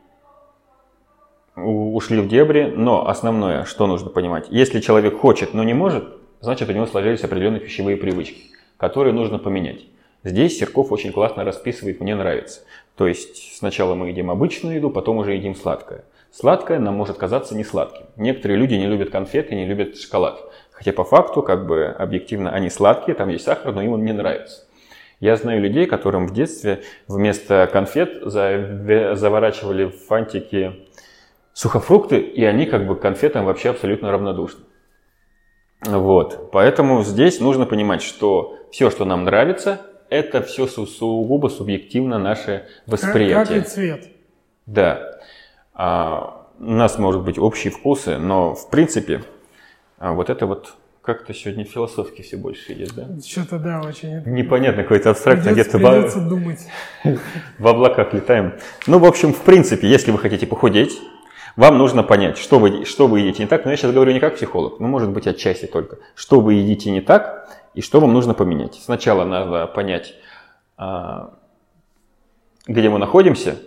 ушли в дебри, но основное, что нужно понимать, если человек хочет, но не может, значит у него сложились определенные пищевые привычки, которые нужно поменять. Здесь Серков очень классно расписывает, мне нравится. То есть сначала мы едим обычную еду, потом уже едим сладкое. Сладкое нам может казаться не сладким. Некоторые люди не любят конфеты, не любят шоколад. Хотя по факту, как бы объективно, они сладкие, там есть сахар, но им он не нравится. Я знаю людей, которым в детстве вместо конфет заворачивали в фантики сухофрукты, и они как бы к конфетам вообще абсолютно равнодушны. Вот. Поэтому здесь нужно понимать, что все, что нам нравится, это все сугубо субъективно наше восприятие. Как, и цвет. Да. А, у нас может быть общие вкусы, но в принципе а вот это вот как-то сегодня философски все больше идет, да? Что-то да, очень. Непонятно, какой-то абстрактно где-то в... думать. в облаках летаем. Ну, в общем, в принципе, если вы хотите похудеть, вам нужно понять, что вы, что вы едите не так. Но я сейчас говорю не как психолог, но может быть отчасти только. Что вы едите не так и что вам нужно поменять. Сначала надо понять, а, где мы находимся,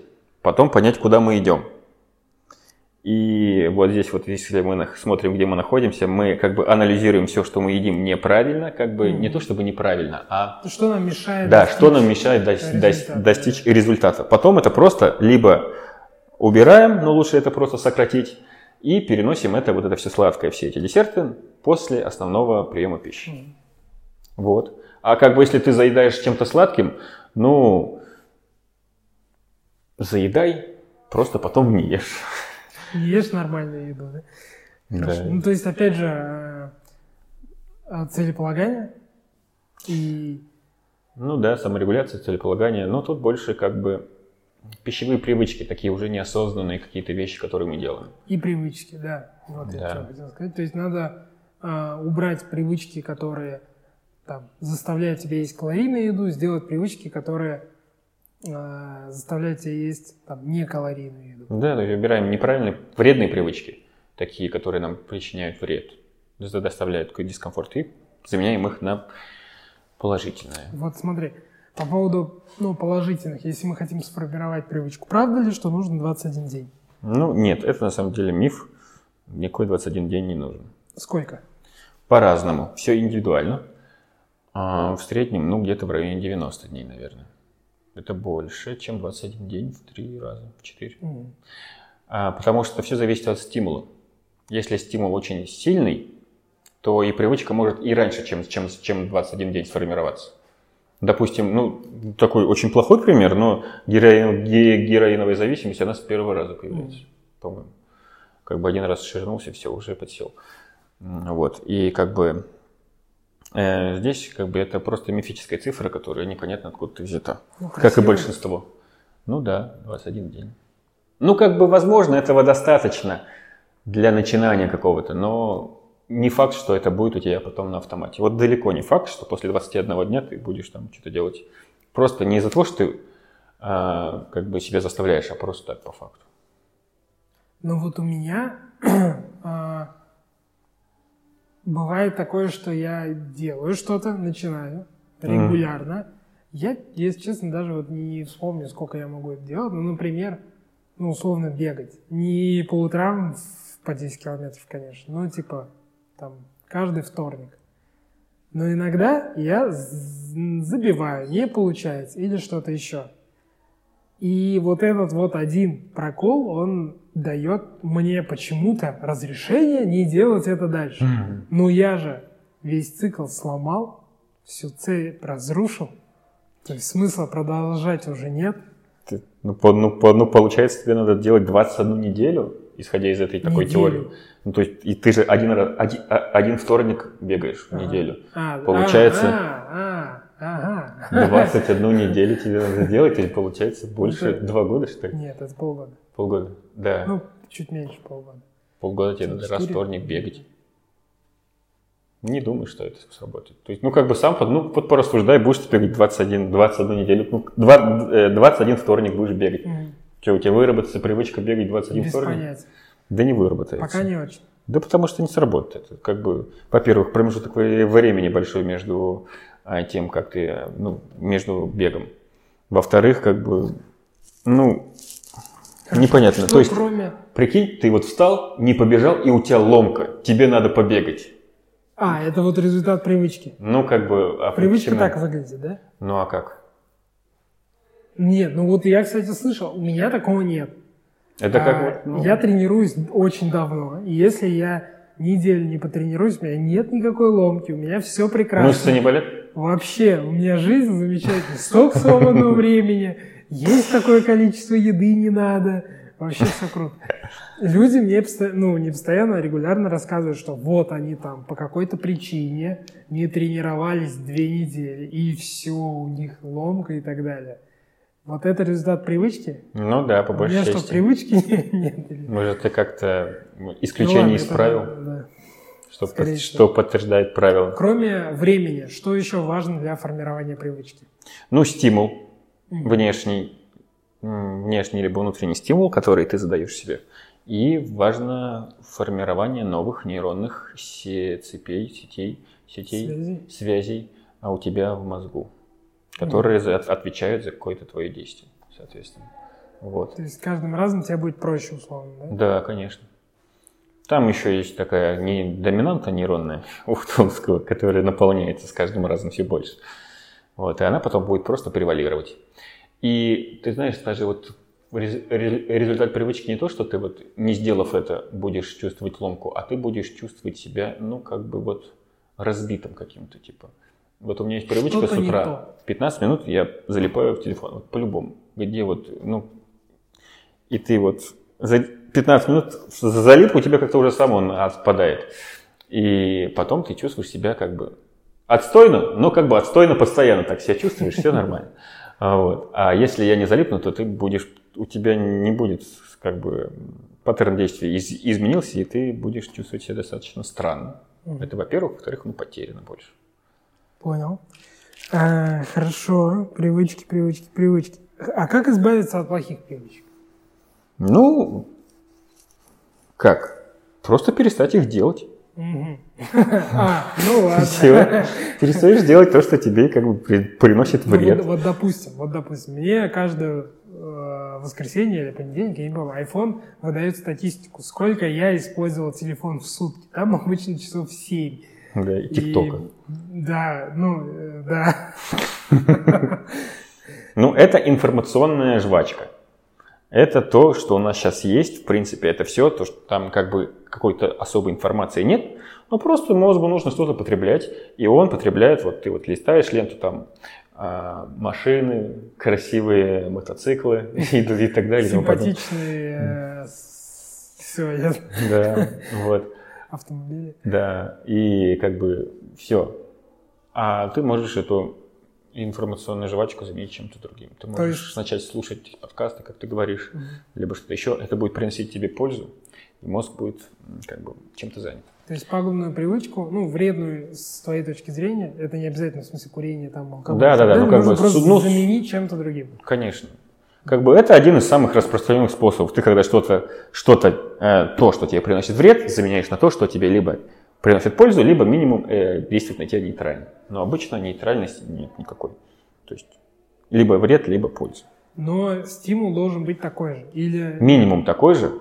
потом понять, куда мы идем. И вот здесь вот, если мы смотрим, где мы находимся, мы как бы анализируем все, что мы едим неправильно, как бы mm-hmm. не то чтобы неправильно, а... Что нам мешает Да, что нам мешает результата. достичь результата. Потом это просто либо убираем, но лучше это просто сократить, и переносим это, вот это все сладкое, все эти десерты после основного приема пищи. Mm. Вот. А как бы если ты заедаешь чем-то сладким, ну, заедай, просто потом не ешь. Не ешь нормальную еду, да? Да. Ну, то есть, опять же, э, э, целеполагание и... Ну да, саморегуляция, целеполагание, но тут больше как бы пищевые привычки, такие уже неосознанные какие-то вещи, которые мы делаем. И привычки, да. Вот да. я что хотел сказать. То есть надо а, убрать привычки, которые там, заставляют тебя есть калорийную еду, сделать привычки, которые а, заставляют тебя есть там, некалорийную еду. Да, то есть убираем неправильные, вредные привычки, такие, которые нам причиняют вред, доставляют какой дискомфорт, и заменяем их на положительные. Вот смотри, по поводу ну, положительных, если мы хотим сформировать привычку, правда ли, что нужно 21 день? Ну, нет, это на самом деле миф. Никакой 21 день не нужен. Сколько? По-разному. Все индивидуально. А в среднем, ну, где-то в районе 90 дней, наверное. Это больше, чем 21 день в три раза, в четыре. Mm. А, потому что все зависит от стимула. Если стимул очень сильный, то и привычка может и раньше, чем, чем, чем 21 день сформироваться. Допустим, ну, такой очень плохой пример, но героин, героиновая зависимость, она с первого раза появляется, mm. по-моему. Как бы один раз ширнулся, все, уже подсел. Вот, и как бы э, здесь как бы это просто мифическая цифра, которая непонятно откуда взята, ну, как и большинство. Ну да, 21 день. Ну, как бы, возможно, этого достаточно для начинания какого-то, но не факт, что это будет у тебя потом на автомате. Вот далеко не факт, что после 21 дня ты будешь там что-то делать. Просто не из-за того, что ты а, как бы себя заставляешь, а просто так по факту. Ну вот у меня а, бывает такое, что я делаю что-то, начинаю регулярно. Mm. Я, если честно, даже вот не вспомню, сколько я могу это делать. Ну, например, ну, условно бегать. Не по утрам по 10 километров, конечно, но типа там, каждый вторник. Но иногда я забиваю, не получается, или что-то еще. И вот этот вот один прокол, он дает мне почему-то разрешение не делать это дальше. Мгм. Но я же весь цикл сломал, всю цель разрушил. То есть смысла продолжать уже нет. Ты- ну, по- ну, по- ну, получается, тебе надо делать 21 неделю, исходя из этой такой Неделю. теории. Ну, то есть, и ты же один, один, а- один вторник бегаешь в Ага. неделю. А, Получается- А, а, ага. 21 неделю тебе надо сделать, или получается больше два года, что ли? Нет, это полгода. Полгода. Да, Ну, чуть меньше полгода. полгода тебе надо раз вторник бегать. Не думаю, что это сработает. То есть, ну, как бы сам, ну, вот порассуждай, будешь ты бегать 21, 21 неделю, ну, два- э, 21 вторник будешь бегать. Мгм. Что, у тебя выработается привычка бегать 21 Без вторник? понятия. Да не выработается. Пока не очень. Да потому что не сработает. Как бы, во-первых, промежуток времени большой между а, тем, как ты, ну, между бегом. Во-вторых, как бы, ну, непонятно. Что То есть, кроме... прикинь, ты вот встал, не побежал, и у тебя ломка, тебе надо побегать. А, это вот результат привычки. Ну, как бы, а Привычка почему? так выглядит, да? Ну, а как? Нет, ну вот я, кстати, слышал, у меня такого нет. Это как А, вот, ну, Я тренируюсь очень давно. И если я неделю не потренируюсь, у меня нет никакой ломки, у меня все прекрасно. мышцы не болят? Вообще, у меня жизнь замечательная. Столько свободного времени, есть такое количество еды не надо. Вообще все круто. Люди мне ну, не постоянно, а регулярно рассказывают, что вот они там по какой-то причине не тренировались две недели, и все, у них ломка и так далее. Вот это результат привычки? Ну да, по у меня большей что, части. привычки нет? Может, ты как-то ну, Ну исключение ладно, из это правил, да, что, под- что подтверждает правила. Кроме времени, что еще важно для формирования привычки? Ну, стимул. Внешний, внешний либо внутренний стимул, который ты задаешь себе. И важно формирование новых нейронных цепей, сетей, сетей, Связи? связей а у тебя в мозгу, которые за- отвечают за какое-то твое действие, соответственно. Вот. То есть с каждым разом тебе будет проще, условно, да? Да, конечно. Там еще есть такая не доминанта нейронная у Томского, которая наполняется с каждым разом все больше. Вот, и она потом будет просто превалировать. И ты знаешь, даже вот рез- ре- результат привычки не то, что ты вот не сделав это будешь чувствовать ломку, а ты будешь чувствовать себя, ну, как бы вот разбитым каким-то, типа. Вот у меня есть привычка с утра, то. 15 минут я залипаю в телефон, вот по-любому, где вот, ну, и ты вот за 15 минут залип, у тебя как-то уже сам он отпадает. И потом ты чувствуешь себя как бы отстойно, но как бы отстойно постоянно так себя чувствуешь, все нормально. А Вот. А если я не залипну, то ты будешь, у тебя не будет как бы паттерн действия из- изменился, и ты будешь чувствовать себя достаточно странно. Это, во-первых. Во-вторых, ну, потеряно больше. Понял. А, хорошо, привычки, привычки, привычки. А как избавиться от плохих привычек? Ну, как? Просто перестать их делать. А, ну ладно. Все. Перестаешь делать то, что тебе как бы при- приносит Ну, вред. вот, вот допустим, вот допустим, мне каждое э, воскресенье или понедельник, я не помню, iPhone выдает статистику, сколько я использовал телефон в сутки. Там обычно часов 7. Да, и ТикТока. Да, ну, э, да. Ну, это информационная жвачка. Это то, что у нас сейчас есть, в принципе, это все, то, что там как бы какой-то особой информации нет, но просто мозгу нужно что-то потреблять, и он потребляет, вот ты вот листаешь ленту, там а, машины, красивые мотоциклы и, и так далее. Симпатичные все, я... Да, вот. Автомобили. Да, и как бы все. А ты можешь эту информационную жвачку заменить чем-то другим. Ты можешь есть- начать слушать подкасты, как ты говоришь, либо что-то еще. Это будет приносить тебе пользу, и мозг будет как бы чем-то занят. То есть пагубную привычку, ну, вредную с твоей точки зрения, это не обязательно в смысле курения, там, алкоголя. Да, да, да, ну, как бы просто ну, заменить чем-то другим. Конечно. Как бы это один из самых распространенных способов. Ты когда что-то, что-то, э, то, что тебе приносит вред, заменяешь на то, что тебе либо приносит пользу, либо минимум э, действует на тебя нейтрально. Но обычно нейтральности нет никакой. То есть либо вред, либо польза. Но стимул должен быть такой же. Или, Минимум такой же,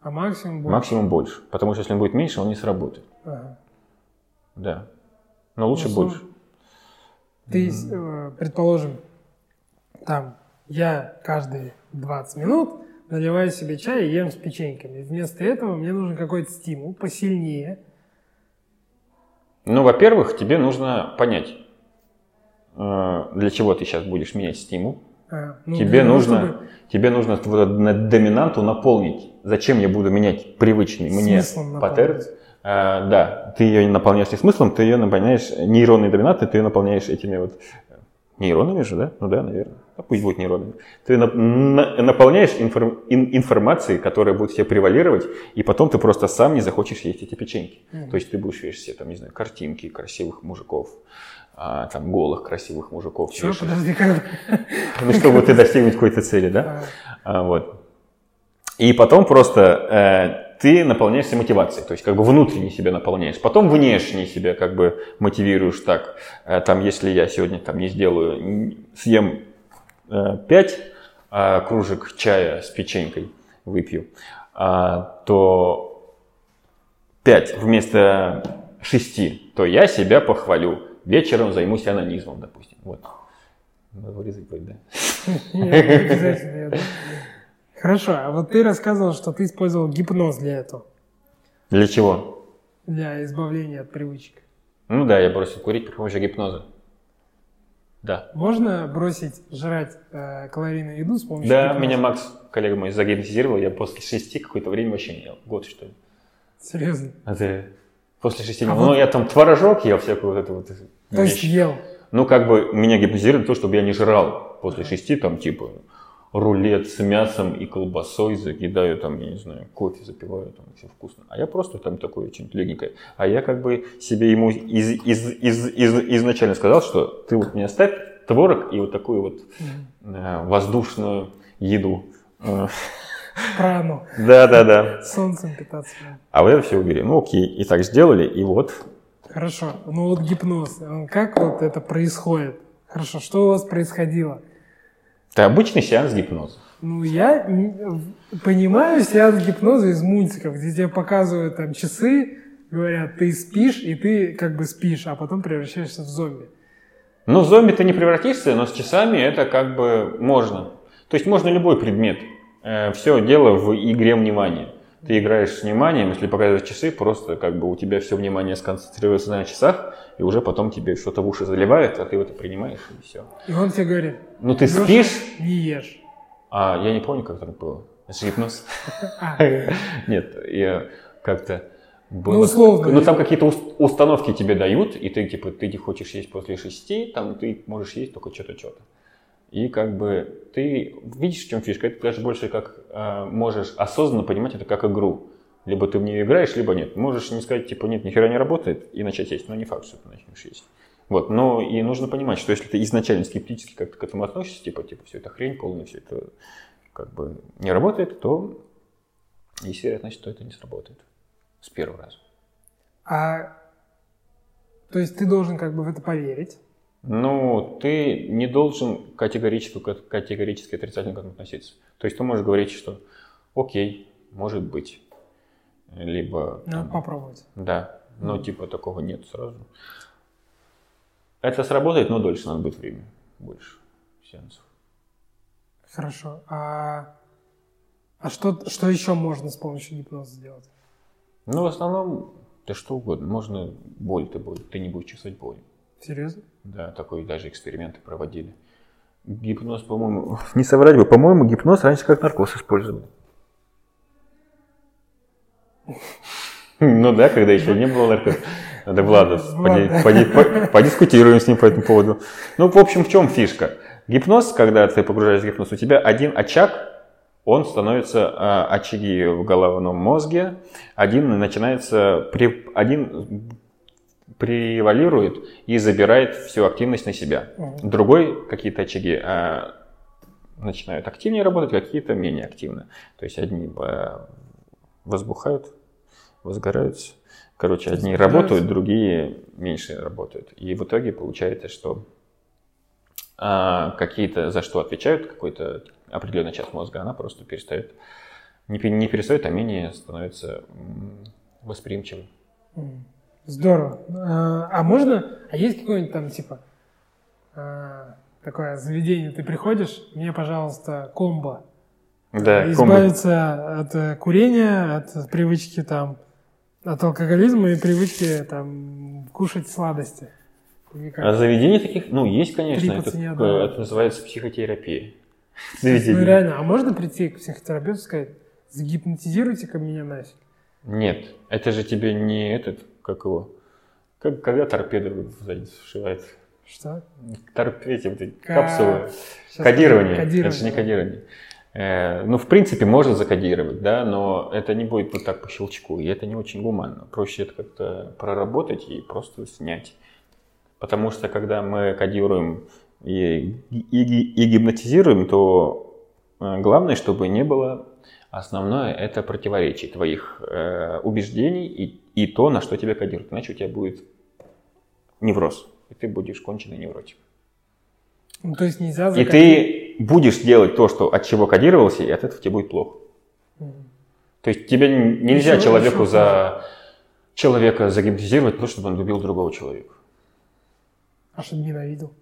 а максимум больше. максимум больше. Потому что если он будет меньше, он не сработает. Ага. Да. Но лучше Ну, больше. Ты, э, предположим, там я каждые 20 минут наливаю себе чай и ем с печеньками. Вместо этого мне нужен какой-то стимул посильнее. Ну, во-первых, тебе нужно понять, э, для чего ты сейчас будешь менять стимул. А, ну, тебе, нужно, того, чтобы... тебе нужно вот доминанту наполнить. Зачем я буду менять привычный мне паттерн? А, да, ты ее наполняешь не смыслом, ты ее наполняешь нейронной доминантой, ты ее наполняешь этими вот нейронами же, да? Ну да, наверное. А пусть будет нейронами. Ты на, на, наполняешь информ, ин, информацией, которая будет тебе превалировать, и потом ты просто сам не захочешь есть эти печеньки. Mm-hmm. То есть ты будешь видеть все, там, не знаю, картинки красивых мужиков, а, там, голых красивых мужиков. Что, подожди, как? Ну, чтобы ты достигнуть какой-то цели, да? А, вот. И потом просто э, ты наполняешься мотивацией, то есть как бы внутренне себя наполняешь, потом внешне себя как бы мотивируешь так. Э, там, если я сегодня там не сделаю, съем 5 э, кружек чая с печенькой, выпью, э, то 5 вместо 6, то я себя похвалю. Вечером займусь анонизмом, допустим. Вот. Надо вырезать будет, да? Нет, обязательно. Хорошо, а вот ты рассказывал, что ты использовал гипноз для этого. Для чего? Для избавления от привычек. Ну да, я бросил курить при помощи гипноза. Да. Можно бросить жрать э, калорийную еду с помощью Да, гипноза? меня Макс, коллега мой, загипнотизировал, я после шести какое-то время вообще не ел. Год что ли. Серьезно? Это после шести. А ну, вот... я там творожок ел, всякую вот эту вот То вещь. есть ел? Ну, как бы меня гипнотизировали то, чтобы я не жрал после шести, там, типа, рулет с мясом и колбасой, закидаю там, я не знаю, кофе запиваю, там все вкусно. А я просто там такое что-нибудь легенькое. А я как бы себе ему из, из, из, из, изначально сказал, что ты вот мне оставь творог и вот такую вот э, воздушную еду. Прану. Да, да, да. Солнцем питаться. А вы это все убери. Ну окей, и так сделали, и вот. Хорошо. Ну вот гипноз. Как вот это происходит? Хорошо, что у вас происходило? Это обычный сеанс гипноза. Ну, я понимаю сеанс гипноза из мультиков, где тебе показывают там часы, говорят, ты спишь, и ты как бы спишь, а потом превращаешься в зомби. Ну, в зомби ты не превратишься, но с часами это как бы можно. То есть можно любой предмет. Э, Все дело в игре внимания ты играешь с вниманием, если показывать часы, просто как бы у тебя все внимание сконцентрируется на часах, и уже потом тебе что-то в уши заливает, а ты это принимаешь, и все. И он тебе говорит, ну ты спишь? Не ешь. А, я не помню, как это было. Это гипноз? А. Нет, я как-то... Было... Ну, условно. Ну, там какие-то установки тебе дают, и ты, типа, ты не хочешь есть после шести, там ты можешь есть только что-то, что-то. И как бы ты видишь, в чем фишка. Это даже больше как э, можешь осознанно понимать это как игру. Либо ты в нее играешь, либо нет. Можешь не сказать, типа, нет, ни хера не работает, и начать есть. Но не факт, что ты начнешь есть. Вот, но и нужно понимать, что если ты изначально скептически как-то к этому относишься, типа, типа, все это хрень полная, все это как бы не работает, то есть вероятность, что это не сработает с первого раза. А, то есть ты должен как бы в это поверить, ну, ты не должен категорически, категорически отрицательно к этому относиться. То есть ты можешь говорить, что окей, может быть. Либо... Надо там, попробовать. Да, но типа такого нет сразу. Это сработает, но дольше надо будет время. Больше сеансов. Хорошо. А, а что, что еще можно с помощью гипноза сделать? Ну, в основном, да что угодно. Можно боль, ты, боль, ты не будешь чувствовать боль. Серьезно? Да, такой даже эксперименты проводили. Гипноз, по-моему, не соврать бы, по-моему, гипноз раньше как наркоз использовали. Ну да, когда еще не было наркоза. Надо Влада, подискутируем с ним по этому поводу. Ну, в общем, в чем фишка? Гипноз, когда ты погружаешься в гипноз, у тебя один очаг, он становится а, очаги в головном мозге, один начинается, один превалирует и забирает всю активность на себя. Другой какие-то очаги а, начинают активнее работать, какие-то менее активно. То есть одни а, возбухают, возгораются. Короче, одни работают, другие меньше работают. И в итоге получается, что а, какие-то за что отвечают, какой-то определенный часть мозга, она просто перестает, не, не перестает, а менее становится восприимчивым. Здорово. А, а можно, а есть какой-нибудь там типа а, такое заведение, ты приходишь, мне, пожалуйста, комбо. Да, Избавиться комбо. от э, курения, от привычки там, от алкоголизма и привычки там кушать сладости. Никак. А заведений таких, ну, есть, конечно, это, это называется психотерапия. Ну, реально, а можно прийти к психотерапевту и сказать, загипнотизируйте-ка меня нафиг? Нет, это же тебе не этот, как его, как, когда торпеда в задницу вшивается. Что? Торп, эти вот эти капсулы. Сейчас кодирование. кодирование. Это же не кодирование. Э, ну, в принципе, можно закодировать, да, но это не будет вот так по щелчку, и это не очень гуманно. Проще это как-то проработать и просто снять. Потому что когда мы кодируем и, и, и гипнотизируем, то э, главное, чтобы не было основное это противоречие твоих э, убеждений и, и то, на что тебя кодируют. Иначе у тебя будет невроз и ты будешь конченый невротик. Ну, то есть нельзя закодировать. И ты будешь делать то, что, от чего кодировался, и от этого тебе будет плохо. Mm. То есть тебе нельзя человеку за человека загипнотизировать то, чтобы он любил другого человека. А чтобы ненавидел?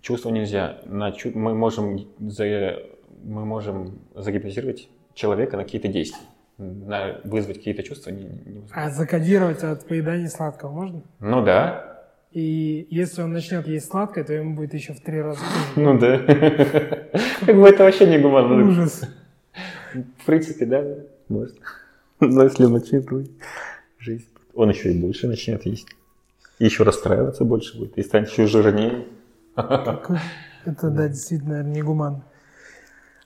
Чувство нельзя. На, мы, можем за, мы можем загипнотизировать человека на какие-то действия. На вызвать какие-то чувства не, не А закодировать от поедания сладкого можно? Ну да. И если он начнет есть сладкое, то ему будет еще в три раза хуже. Ну да. Как бы это вообще не гуманно. Ужас. В принципе, да, может. Но если он начнет жизнь, он еще и больше начнет есть. И еще расстраиваться больше будет. И станет еще жирнее. Это, да, действительно, наверное, не гуманно.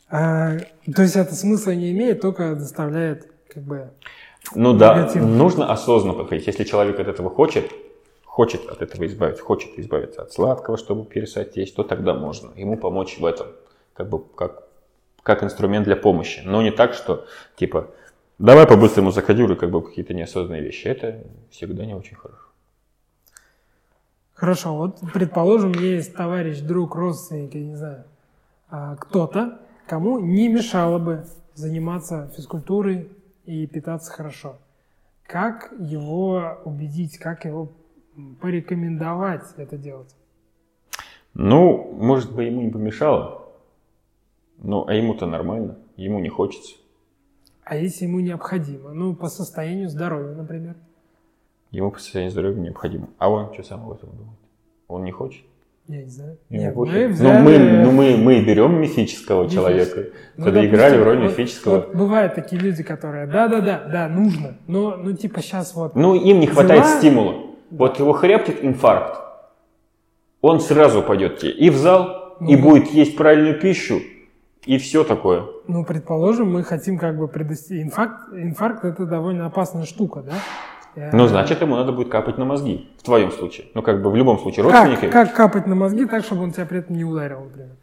А, то есть это смысла не имеет, только доставляет как бы... Ну да, нужно осознанно подходить. Если человек от этого хочет, хочет от этого избавиться, хочет избавиться от сладкого, чтобы перестать есть, то тогда можно ему помочь в этом, как бы как, как инструмент для помощи. Но не так, что типа давай по-быстрому заходи, как бы какие-то неосознанные вещи. Это всегда не очень хорошо. Хорошо, вот предположим, есть товарищ, друг, родственник, я не знаю, а, кто-то, кому не мешало бы заниматься физкультурой и питаться хорошо. Как его убедить, как его порекомендовать это делать? Ну, может быть, ему не помешало. Ну, а ему-то нормально, ему не хочется. А если ему необходимо? Ну, по состоянию здоровья, например. Ему по состоянию здоровья необходимо. А он что сам об этом думает? Он не хочет? Я не знаю. Не Нет, мы взяли... Ну, мы, ну, мы, мы берем мифического человека, ну, подыграли в роль вот, мифического. Вот бывают такие люди, которые, да-да-да, да, нужно, но, ну, типа, сейчас вот... Ну, им не хватает дела... стимула. Вот его хряпнет инфаркт, он сразу пойдет тебе и в зал, ну, и будет есть правильную пищу, и все такое. Ну, предположим, мы хотим как бы предостеречь. Инфаркт, инфаркт это довольно опасная штука, да? Ну, значит, ему надо будет капать на мозги, в твоем случае. Ну, как бы в любом случае, родственники... Как, как капать на мозги так, чтобы он тебя при этом не ударил, например?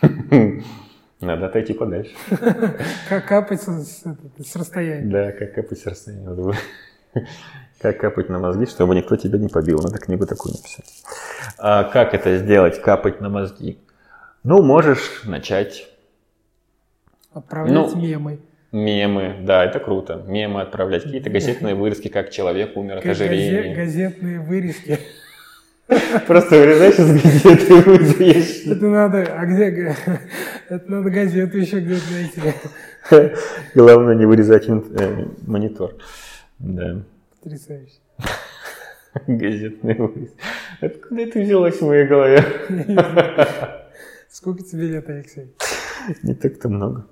Надо отойти подальше. Как капать с расстояния. Да, как капать с расстояния. Как капать на мозги, чтобы никто тебя не побил. Надо книгу такую написать. А как это сделать, капать на мозги? Ну, можешь начать. Отправлять ну, мемы. Мемы, да, это круто. Мемы отправлять, какие-то газетные вырезки, как человек умер от ожирения. Газетные вырезки. Просто вырезаешь из газеты и выдаешь. Это надо, а где, это надо газету еще где-то найти. Главное не вырезать э, монитор. Да. Потрясающе. Газетный вырез. Откуда это взялось в моей голове? Сколько тебе лет, Алексей? Не так-то много.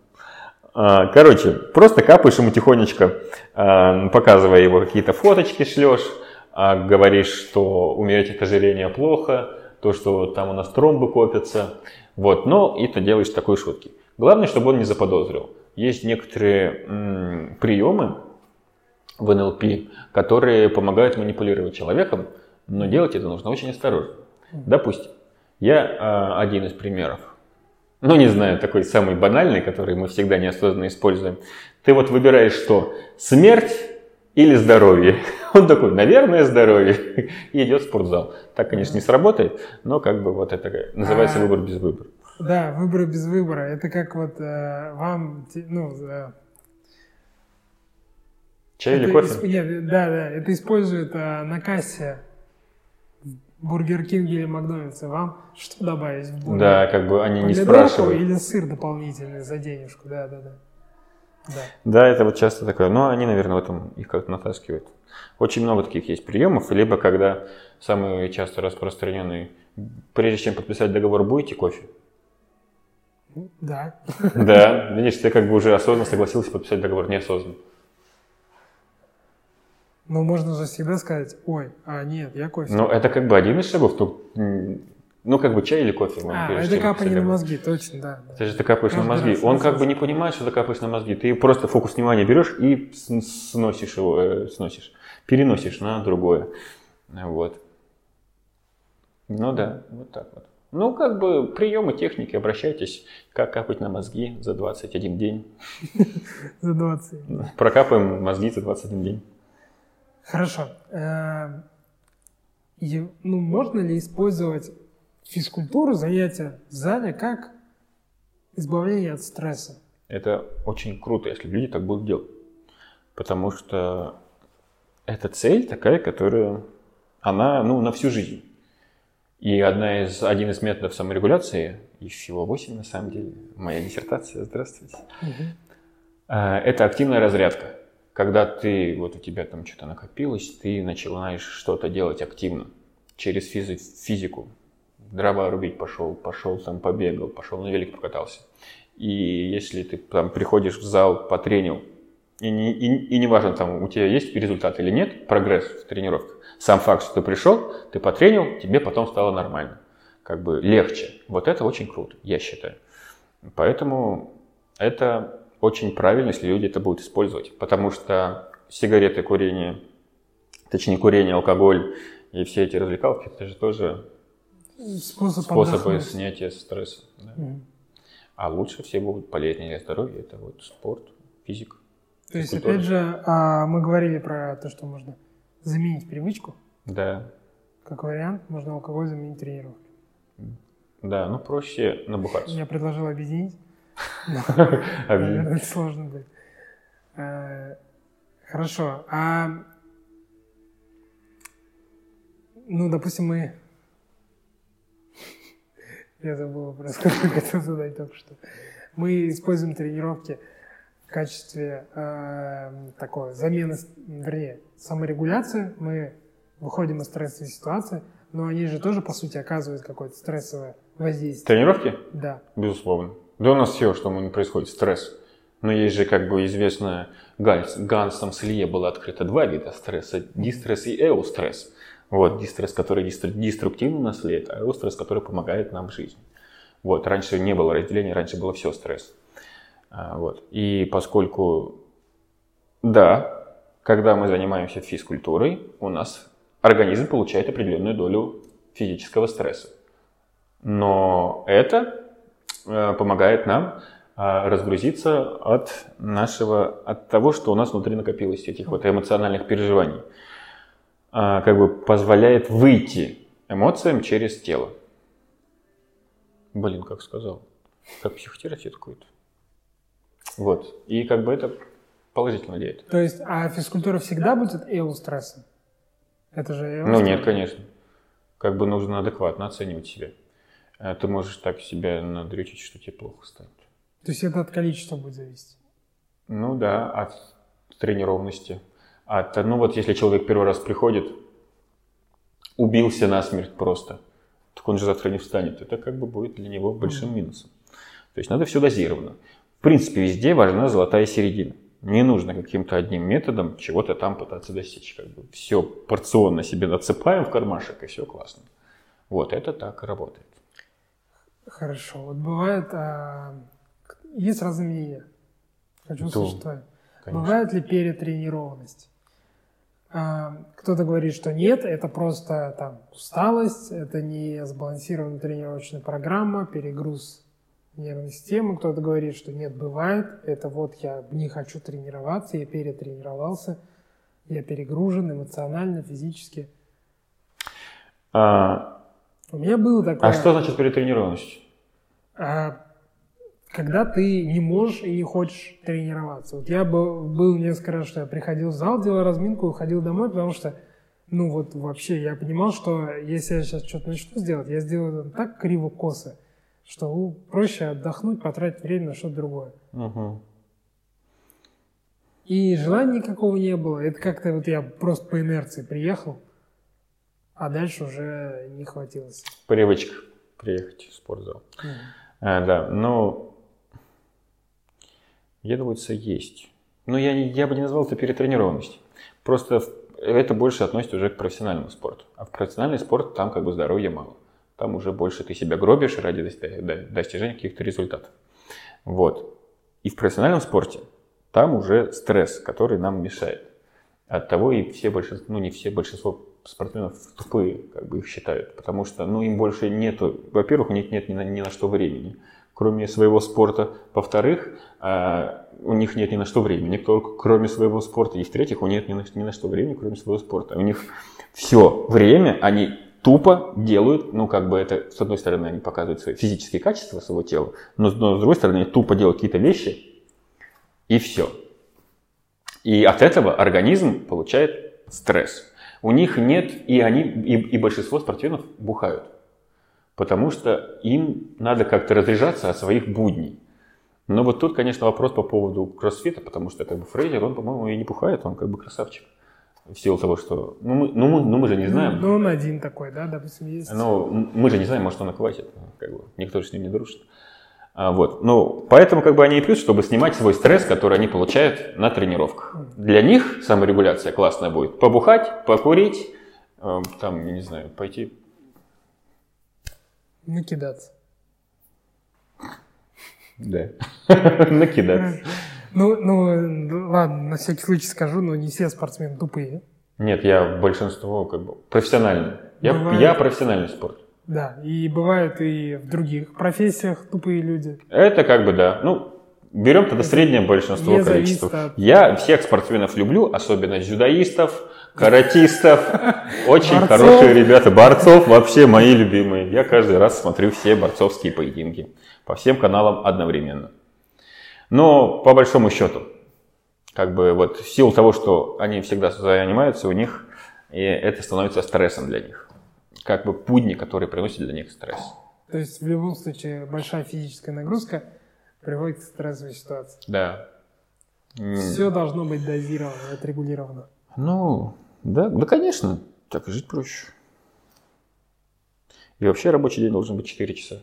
А, короче, просто капаешь ему тихонечко, а, показывая его какие-то фоточки шлешь, а, говоришь, что умереть от ожирения плохо, то, что там у нас тромбы копятся. Вот, но и ты делаешь такой шутки. Главное, чтобы он не заподозрил. Есть некоторые м, приемы, в НЛП, которые помогают манипулировать человеком, но делать это нужно очень осторожно. Допустим, я э, один из примеров, ну не знаю, такой самый банальный, который мы всегда неосознанно используем. Ты вот выбираешь что, смерть или здоровье? Он такой, наверное, здоровье. И идет в спортзал. Так, конечно, не сработает, но как бы вот это называется а, выбор без выбора. Да, выбор без выбора. Это как вот э, вам, ну, э, Чай это или кофе? Исп... Нет, да, да, это используют а, на кассе Бургер Кинг или Макдональдс, и вам что добавить в бургер? Да, как бы они не спрашивают. или сыр дополнительный за денежку, да, да, да. Да. Да, это вот часто такое. Но они, наверное, в этом их как-то натаскивают. Очень много таких есть приемов. Либо когда самый часто распространенный, прежде чем подписать договор, будете кофе? Да. Да, видишь, ты как бы уже осознанно согласился подписать договор, неосознанно. Но можно же всегда сказать, ой, а нет, я кофе. Ну, это как бы один из шагов. Ну, м, ну как бы чай или кофе. ладно, а, это капание на мозги, точно, да. Ты же ты капаешь на мозги. Он как бы не понимает, что ты капаешь на мозги. Ты просто фокус внимания берешь и сносишь его, э, сносишь, переносишь на другое. Вот. Ну да, вот так вот. Ну, как бы приемы, техники, обращайтесь, как капать на мозги за 21 день. За 20. Прокапаем мозги за 21 день. Хорошо. Э, и, ну, можно ли использовать физкультуру, занятия в зале как избавление от стресса? Это очень круто, если люди так будут делать. Потому что эта цель такая, которая, она, ну, на всю жизнь. И одна из, один из методов саморегуляции, их всего 8 на самом деле, моя диссертация, здравствуйте, А, это активная разрядка. Когда ты, вот у тебя там что-то накопилось, ты начинаешь что-то делать активно через физи- физику. Дрова рубить пошел, пошел там побегал, пошел на велик покатался. И если ты там приходишь в зал, потренил, и не, и, и не важно, там у тебя есть результат или нет, прогресс в тренировках, сам факт, что ты пришел, ты потренил, тебе потом стало нормально. Как бы легче. Вот это очень круто, я считаю. Поэтому это очень правильно, если люди это будут использовать. Потому что сигареты, курение, точнее курение, алкоголь и все эти развлекалки, это же тоже Способ способы отдохнуть. снятия стресса. да. Мгм. А лучше все будут полезнее для здоровья. Это вот спорт, физика. То есть, физкультура. опять же, а, мы говорили про то, что можно заменить привычку. Да, Как вариант, можно алкоголь заменить тренировкой. да, ну проще набухаться. Я предложил объединить. Это сложно будет. Э, Хорошо. А ну, допустим, мы я забыл вопрос, который хотел задать только что. Мы используем тренировки в качестве э, такой замены, вернее, саморегуляции. Мы выходим из стрессовой ситуации, но они же тоже, по сути, оказывают какое-то стрессовое воздействие. Тренировки? Да. Безусловно. Да у нас все, что происходит, стресс. Но есть же, как бы известно, Ганс, Гансом Слие было открыто два вида стресса. Дистресс и эустресс. Вот, дистресс, который деструк- деструктивно нас влияет, а эустресс, который помогает нам в жизни. Вот, раньше не было разделения, раньше было все стресс. А, Вот. И поскольку, да, когда мы занимаемся физкультурой, у нас организм получает определенную долю физического стресса. Но это помогает нам а, разгрузиться от нашего, от того, что у нас внутри накопилось, этих вот эмоциональных переживаний. А, Как бы позволяет выйти эмоциям через тело. Блин, как сказал. Как психотерапевт какой-то. Вот. И как бы это положительно влияет. То есть, а физкультура всегда будет эустрессом? Это же Ну эустресс. нет, конечно. Как бы нужно адекватно оценивать себя. А Ты можешь так себя надрючить, что тебе плохо станет. То есть это от количества будет зависеть. Ну да, от тренированности. От, ну вот если человек первый раз приходит, убился насмерть просто, так он же завтра не встанет. Это как бы будет для него большим минусом. То есть надо все дозированно. В принципе, везде важна золотая середина. Не нужно каким-то одним методом чего-то там пытаться достичь. Как бы все порционно себе насыпаем в кармашек, и все классно. Вот это так и работает. Хорошо. Вот бывает, а, есть разные мнения. Хочу Да, услышать твое. конечно. Бывает ли перетренированность? А, Кто-то говорит, что нет, это просто там усталость, это не сбалансированная тренировочная программа, перегруз нервной системы. Кто-то говорит, что нет, бывает, это вот я не хочу тренироваться, я перетренировался, я перегружен эмоционально, физически. А, У меня было такое... а что значит перетренированность? А, когда ты не можешь и не хочешь тренироваться. Вот я был, был несколько раз, что я приходил в зал, делал разминку, уходил домой, потому что ну вот вообще я понимал, что если я сейчас что-то начну сделать, я сделаю это так криво-косо, что ну, проще отдохнуть, потратить время на что-то другое. Угу. И желания никакого не было. Это как-то вот я просто по инерции приехал, а дальше уже не хватилось. Привычка приехать в спортзал. Мгм. А, да, но я думаю, это есть. Но я, не- я бы не назвал это перетренированностью. Просто это больше относится уже к профессиональному спорту. А в профессиональный спорт там как бы здоровья мало. Там уже больше ты себя гробишь ради достижения каких-то результатов. Вот. И в профессиональном спорте там уже стресс, который нам мешает. От того и все большинство, ну не все, большинство спортсменов тупые, как бы их считают. Потому что, ну, им больше нету, во-первых, у них нет ни на, ни на что времени, кроме своего спорта. Во-вторых, а, у них нет ни на что времени, только кроме своего спорта. И в-третьих, у них нет ни на, ни на что времени, кроме своего спорта. У них все время они тупо делают, ну, как бы это, с одной стороны, они показывают свои физические качества своего тела, но, но с другой стороны, они тупо делают какие-то вещи, и все. И от этого организм получает стресс. У них нет, и они, и, и большинство спортсменов бухают. Потому что им надо как-то разряжаться от своих будней. Но вот тут, конечно, вопрос по поводу кроссфита, потому что как бы Фрейзер, он, по-моему, и не бухает, он как бы красавчик. В силу того, что... Ну, мы, ну, мы, ну, мы же не знаем. Ну, он один такой, да, допустим, есть. Ну, м- мы же не знаем, может, он и хватит. Как бы, никто же с ним не дружит. А, вот. Ну, поэтому как бы они и пьют, чтобы снимать свой стресс, который они получают на тренировках. Для них саморегуляция классная будет. Побухать, покурить, э, там, я не знаю, пойти... Накидаться. Да. Накидаться. Ну, ну, ладно, на всякий случай скажу, но не все спортсмены тупые. Нет, я большинство как бы профессиональный. Я, я профессиональный спорт. Да, и бывают и в других профессиях тупые люди. Это как бы да. Ну, берем тогда среднее большинство количества. от- Я всех спортсменов люблю, особенно дзюдоистов, каратистов. Очень Борцов. хорошие ребята. Борцов вообще мои любимые. Я каждый раз смотрю все борцовские поединки по всем каналам одновременно. Но по большому счету, как бы вот в силу того, что они всегда занимаются, у них и это становится стрессом для них. Как бы будни, которые приносят для них стресс. То есть в любом случае большая физическая нагрузка приводит к стрессовой ситуации. Да. Все должно быть дозировано, отрегулировано. Ну, да, да, конечно, так и жить проще. И вообще рабочий день должен быть 4 часа.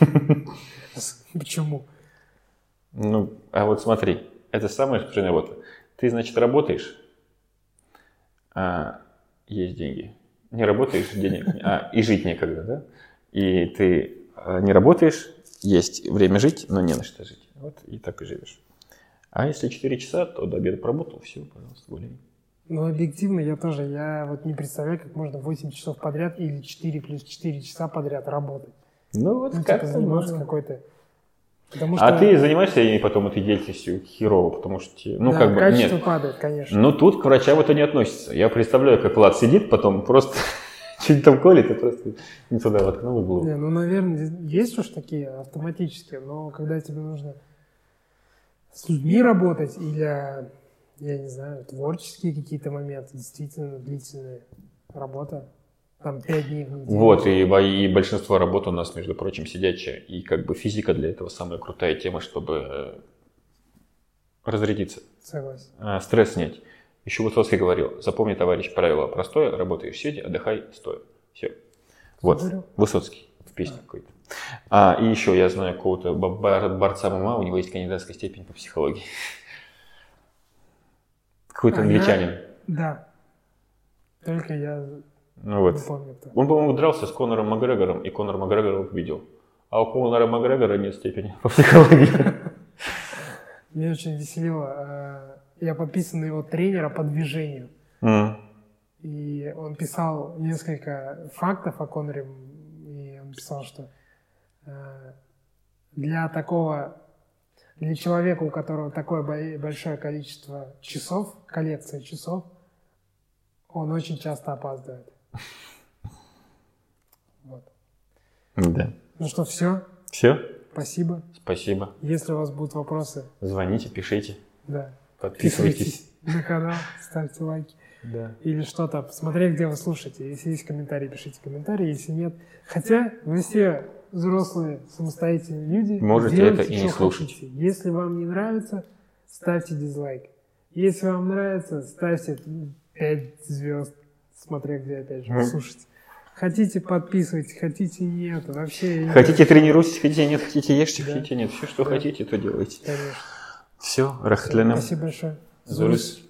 Почему? Ну, а вот смотри, это самая скучная работа. Ты, значит, работаешь, а есть деньги. Не работаешь, денег, не- а и жить некогда, да? И ты а, не работаешь, есть время жить, но не на что жить. Вот и так и живешь. А если 4 часа, то до обеда поработал, все, пожалуйста, гуляй. Ну, объективно я тоже, я вот не представляю, как можно 8 часов подряд или 4 плюс 4 часа подряд работать. Ну, вот Ну, типа заниматься можно. какой-то... Потому А ты занимаешься и потом этой деятельностью херово, потому что, ну, да, как бы, качество нет. падает, конечно. Ну, тут к врачам это не относится. Я представляю, как Влад сидит, потом просто что-нибудь там колет, и просто не туда воткнул голову. Не, ну, наверное, есть уж такие автоматические, но когда тебе нужно с людьми работать или, я не знаю, творческие какие-то моменты, действительно длительная работа, там пять дней в неделю. Вот, и, и большинство работ у нас, между прочим, сидячая. И как бы физика для этого самая крутая тема, чтобы э, разрядиться, Согласен. э, стресс снять. Еще Высоцкий говорил, запомни, товарищ, правило простое, работаешь сидя, отдыхай стоя. Все. Вот? Высоцкий в песне какой-то. А, и еще я знаю какого-то бар- борца ММА, у него есть кандидатская степень по психологии. Какой-то А, я- англичанин. Да. Только я вот. помню кто. Он, по-моему, дрался с Конором Макгрегором, и Конор Макгрегор его победил. А у Конора Макгрегора нет степени по психологии. Меня очень веселило. э, Я подписан на его тренера по движению. И он писал несколько фактов о Коноре. И он писал, что э, для такого, для человека, у которого такое бо- большое количество часов, коллекция часов, он очень часто опаздывает. Вот. Да. Ну что, все. Все? Спасибо. Спасибо. Если у вас будут вопросы, Звоните, пишите, да, подписывайтесь. подписывайтесь на канал, ставьте лайки. Да. или что-то, смотря где вы слушаете. Если есть комментарии, пишите комментарии, если нет. Хотя вы все взрослые, самостоятельные люди. Можете делайте, это и не слушать. хотите. Если вам не нравится, ставьте дизлайк. Если вам нравится, ставьте 5 звезд, смотря где, опять же, слушаете. Хотите, подписывайтесь, хотите, нет. Вообще, Хотите тренируйтесь, хотите нет, хотите ешьте, Да. хотите нет. Все, что Да. хотите, то делайте. Конечно. Все, рахатленам. Спасибо большое. Зурус.